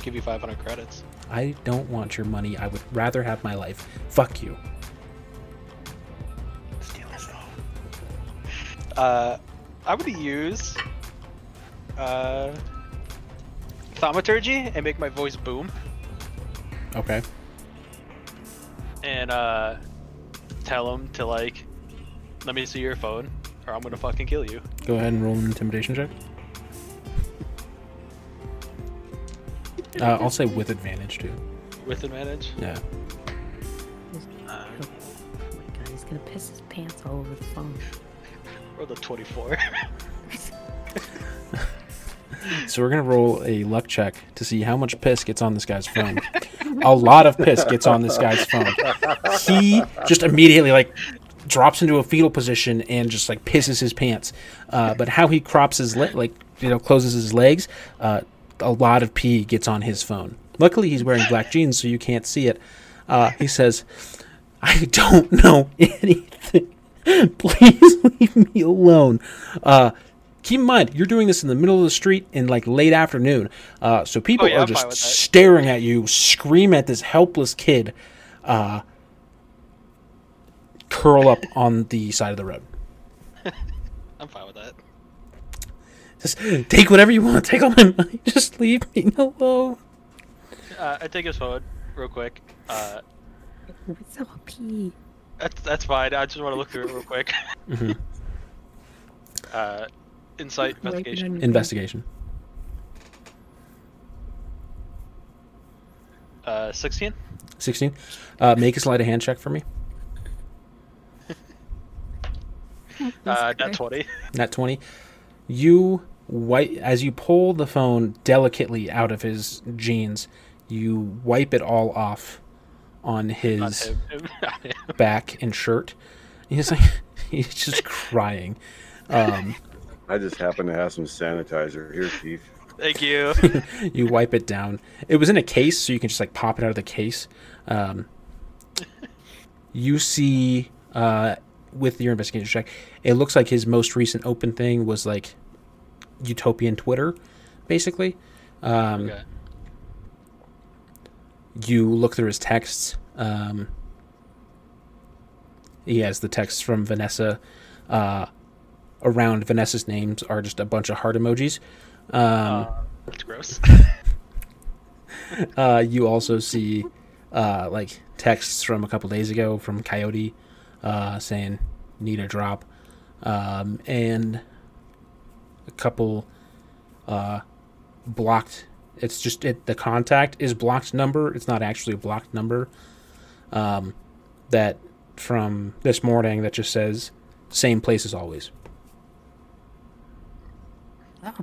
[SPEAKER 3] Give you 500 credits.
[SPEAKER 1] I don't want your money. I would rather have my life. Fuck you.
[SPEAKER 2] Steal his phone.
[SPEAKER 3] Uh, I'm gonna use uh thaumaturgy and make my voice boom
[SPEAKER 1] Okay.
[SPEAKER 3] and uh tell him to like let me see your phone or I'm gonna fucking kill you.
[SPEAKER 1] Go ahead and roll an intimidation check. Uh, I'll say with advantage too.
[SPEAKER 3] With advantage.
[SPEAKER 1] Yeah.
[SPEAKER 3] Uh,
[SPEAKER 6] Oh my god, he's gonna piss his pants all over the phone.
[SPEAKER 3] or the 24.
[SPEAKER 1] So we're gonna roll a luck check to see how much piss gets on this guy's phone. a lot of piss gets on this guy's phone. He just immediately like drops into a fetal position and just like pisses his pants. Uh, but how he crops his le- like you know closes his legs, uh, a lot of pee gets on his phone. Luckily, he's wearing black jeans, so you can't see it. Uh, he says, "I don't know anything. Please leave me alone." Uh, keep in mind, you're doing this in the middle of the street in like late afternoon, uh, so people
[SPEAKER 3] Oh, yeah,
[SPEAKER 1] are just
[SPEAKER 3] fine with that.
[SPEAKER 1] staring at you, scream at this helpless kid, uh, curl up on the side of the road.
[SPEAKER 3] I'm fine with that.
[SPEAKER 1] Just take whatever you want. Take all my money. Just leave me alone.
[SPEAKER 3] Uh, I take his phone real quick. Uh,
[SPEAKER 6] What's all pee?
[SPEAKER 3] that's that's fine. I just want to look through it real quick.
[SPEAKER 1] Mhm.
[SPEAKER 3] Uh, insight investigation.
[SPEAKER 6] on
[SPEAKER 1] Investigation.
[SPEAKER 3] Uh, 16.
[SPEAKER 1] 16. Uh, make a sleight of hand check for me.
[SPEAKER 6] face.
[SPEAKER 3] Uh,
[SPEAKER 6] Jesus nat
[SPEAKER 3] 20.
[SPEAKER 1] Nat 20. You wipe, as you pull the phone delicately out of his jeans, you wipe it all off on his
[SPEAKER 3] him. him, him.
[SPEAKER 1] back and shirt. He's like, he's just crying. Um,
[SPEAKER 2] I just happen to have some sanitizer here, Keith.
[SPEAKER 3] Thank you.
[SPEAKER 1] you wipe it down. It was in a case, so you can just like pop it out of the case. Um, you see, uh, with your investigation check, it looks like his most recent open thing was like utopian Twitter, basically. Um,
[SPEAKER 3] okay.
[SPEAKER 1] You look through his texts. Um, he has the texts from Vanessa. Uh, around Vanessa's names are just a bunch of heart emojis. Um,
[SPEAKER 3] Uh, that's gross.
[SPEAKER 1] Uh, you also see uh, like texts from a couple days ago from Coyote uh, saying need a drop, um, and a couple uh, blocked. It's just it. The contact is blocked number. It's not actually a blocked number. Um, that from this morning that just says same place as always.
[SPEAKER 6] Oh,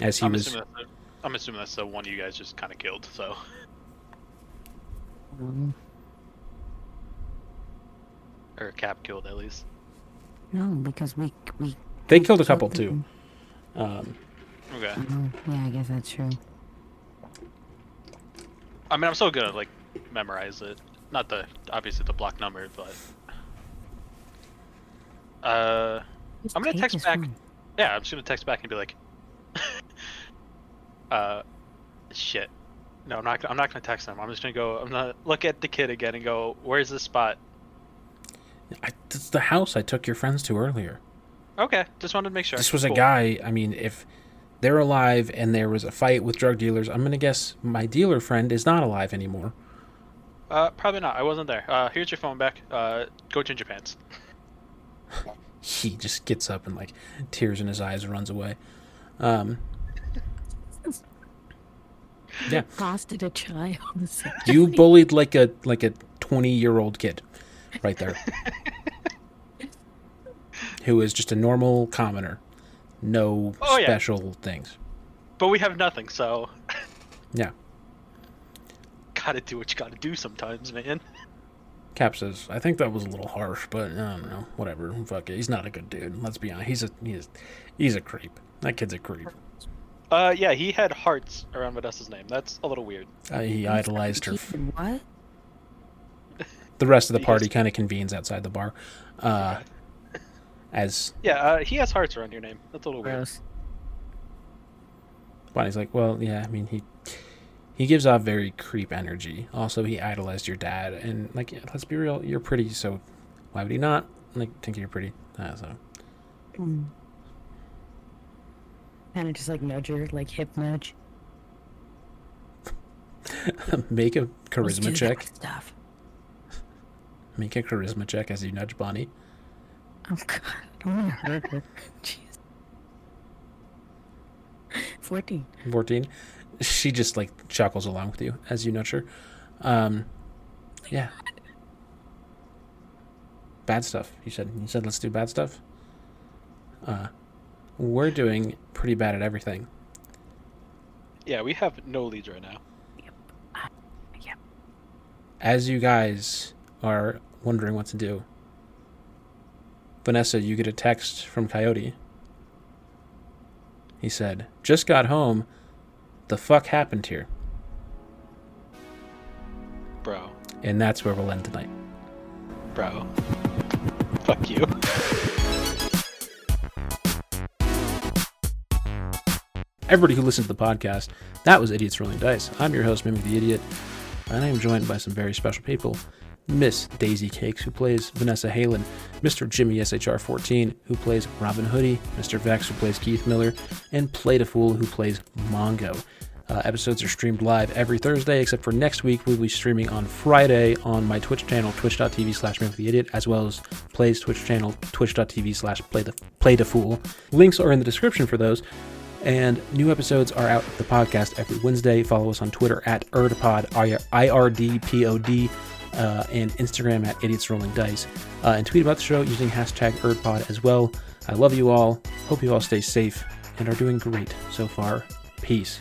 [SPEAKER 1] As he
[SPEAKER 3] I'm
[SPEAKER 1] was
[SPEAKER 3] assuming, that's the, I'm assuming that's the one you guys just kind of killed. So
[SPEAKER 6] um,
[SPEAKER 3] or Cap killed at least.
[SPEAKER 6] no, because we we.
[SPEAKER 1] they killed a couple too. Um,
[SPEAKER 3] Okay.
[SPEAKER 6] Oh, yeah, I guess that's true.
[SPEAKER 3] I mean, I'm still gonna like memorize it. Not the obviously the block number, but uh,
[SPEAKER 6] Just
[SPEAKER 3] I'm gonna text back.
[SPEAKER 6] phone.
[SPEAKER 3] yeah, I'm just gonna text back and be like, uh, shit. No, I'm not. gonna- I'm not gonna text them. I'm just gonna go. I'm gonna look at the kid again and go, "Where's this spot?"
[SPEAKER 1] I, it's the house I took your friends to earlier.
[SPEAKER 3] Okay, just wanted to make sure.
[SPEAKER 1] This was a guy. I mean, if they're alive and there was a fight with drug dealers, I'm gonna guess my dealer friend is not alive anymore.
[SPEAKER 3] Uh, probably not. I wasn't there. Uh, here's your phone back. Uh, go change your pants.
[SPEAKER 1] He just gets up and like tears in his eyes and runs away. Um, yeah,
[SPEAKER 6] Accosted a child.
[SPEAKER 1] you bullied like a like a 20 year old kid, right there, who is just a normal commoner, no
[SPEAKER 3] Oh, yeah.
[SPEAKER 1] special things.
[SPEAKER 3] But we have nothing, so
[SPEAKER 1] Yeah.
[SPEAKER 3] gotta do what you gotta do sometimes, man.
[SPEAKER 1] Cap says, "I think that was a little harsh, but I don't know. Whatever. Fuck it. He's not a good dude. Let's be honest. He's a he's he's a creep. That kid's a creep.
[SPEAKER 3] Uh, yeah, he had hearts around Vanessa's name. That's a little weird.
[SPEAKER 1] Uh, he idolized her.
[SPEAKER 6] What?
[SPEAKER 1] The rest of the party kind of convenes outside the bar, uh, as
[SPEAKER 3] Yeah, uh, he has hearts around your name. That's a little weird.
[SPEAKER 6] Gross.
[SPEAKER 1] Bonnie's like, "Well, yeah. I mean, he he gives off very creep energy. Also, he idolized your dad, and like, yeah, let's be real, you're pretty. So why would he not like think you're pretty? Uh, so
[SPEAKER 6] Mm. Kind of just like nudge her, like hip nudge.
[SPEAKER 1] make a charisma check.
[SPEAKER 6] Stuff.
[SPEAKER 1] Make a charisma check as you nudge Bonnie.
[SPEAKER 6] Oh god, I don't want to hurt her. Jeez. Fourteen.
[SPEAKER 1] 14 she just like chuckles along with you as you nudge her um yeah bad stuff you said you said let's do bad stuff uh we're doing pretty bad at everything.
[SPEAKER 3] Yeah, we have no leads right now. Yep. Uh, yep.
[SPEAKER 1] As you guys are wondering what to do, Vanessa, you get a text from Coyote. He said, Just got home. The fuck happened here?
[SPEAKER 3] Bro.
[SPEAKER 1] And that's where we'll end tonight.
[SPEAKER 3] Bro. Fuck you.
[SPEAKER 1] Everybody who listens to the podcast, that was Idiots Rolling Dice. I'm your host, Mimic the Idiot, and I am joined by some very special people. Miss Daisy Cakes, who plays Vanessa Halen, Mr. Jimmy SHR14, who plays Robin Hoodie, Mr. Vex, who plays Keith Miller, and Play the Fool, who plays Mongo. Uh, episodes are streamed live every Thursday, except for next week. We'll be streaming on Friday on my Twitch channel, twitch.tv slash the idiot, as well as Play's Twitch channel, twitch.tv slash play the fool. Links are in the description for those. And new episodes are out of the podcast every Wednesday. Follow us on Twitter at IRDPOD, I R D P O D, uh, and Instagram at Idiots Rolling Dice. Uh, and tweet about the show using hashtag IRDPOD as well. I love you all. Hope you all stay safe and are doing great so far. Peace.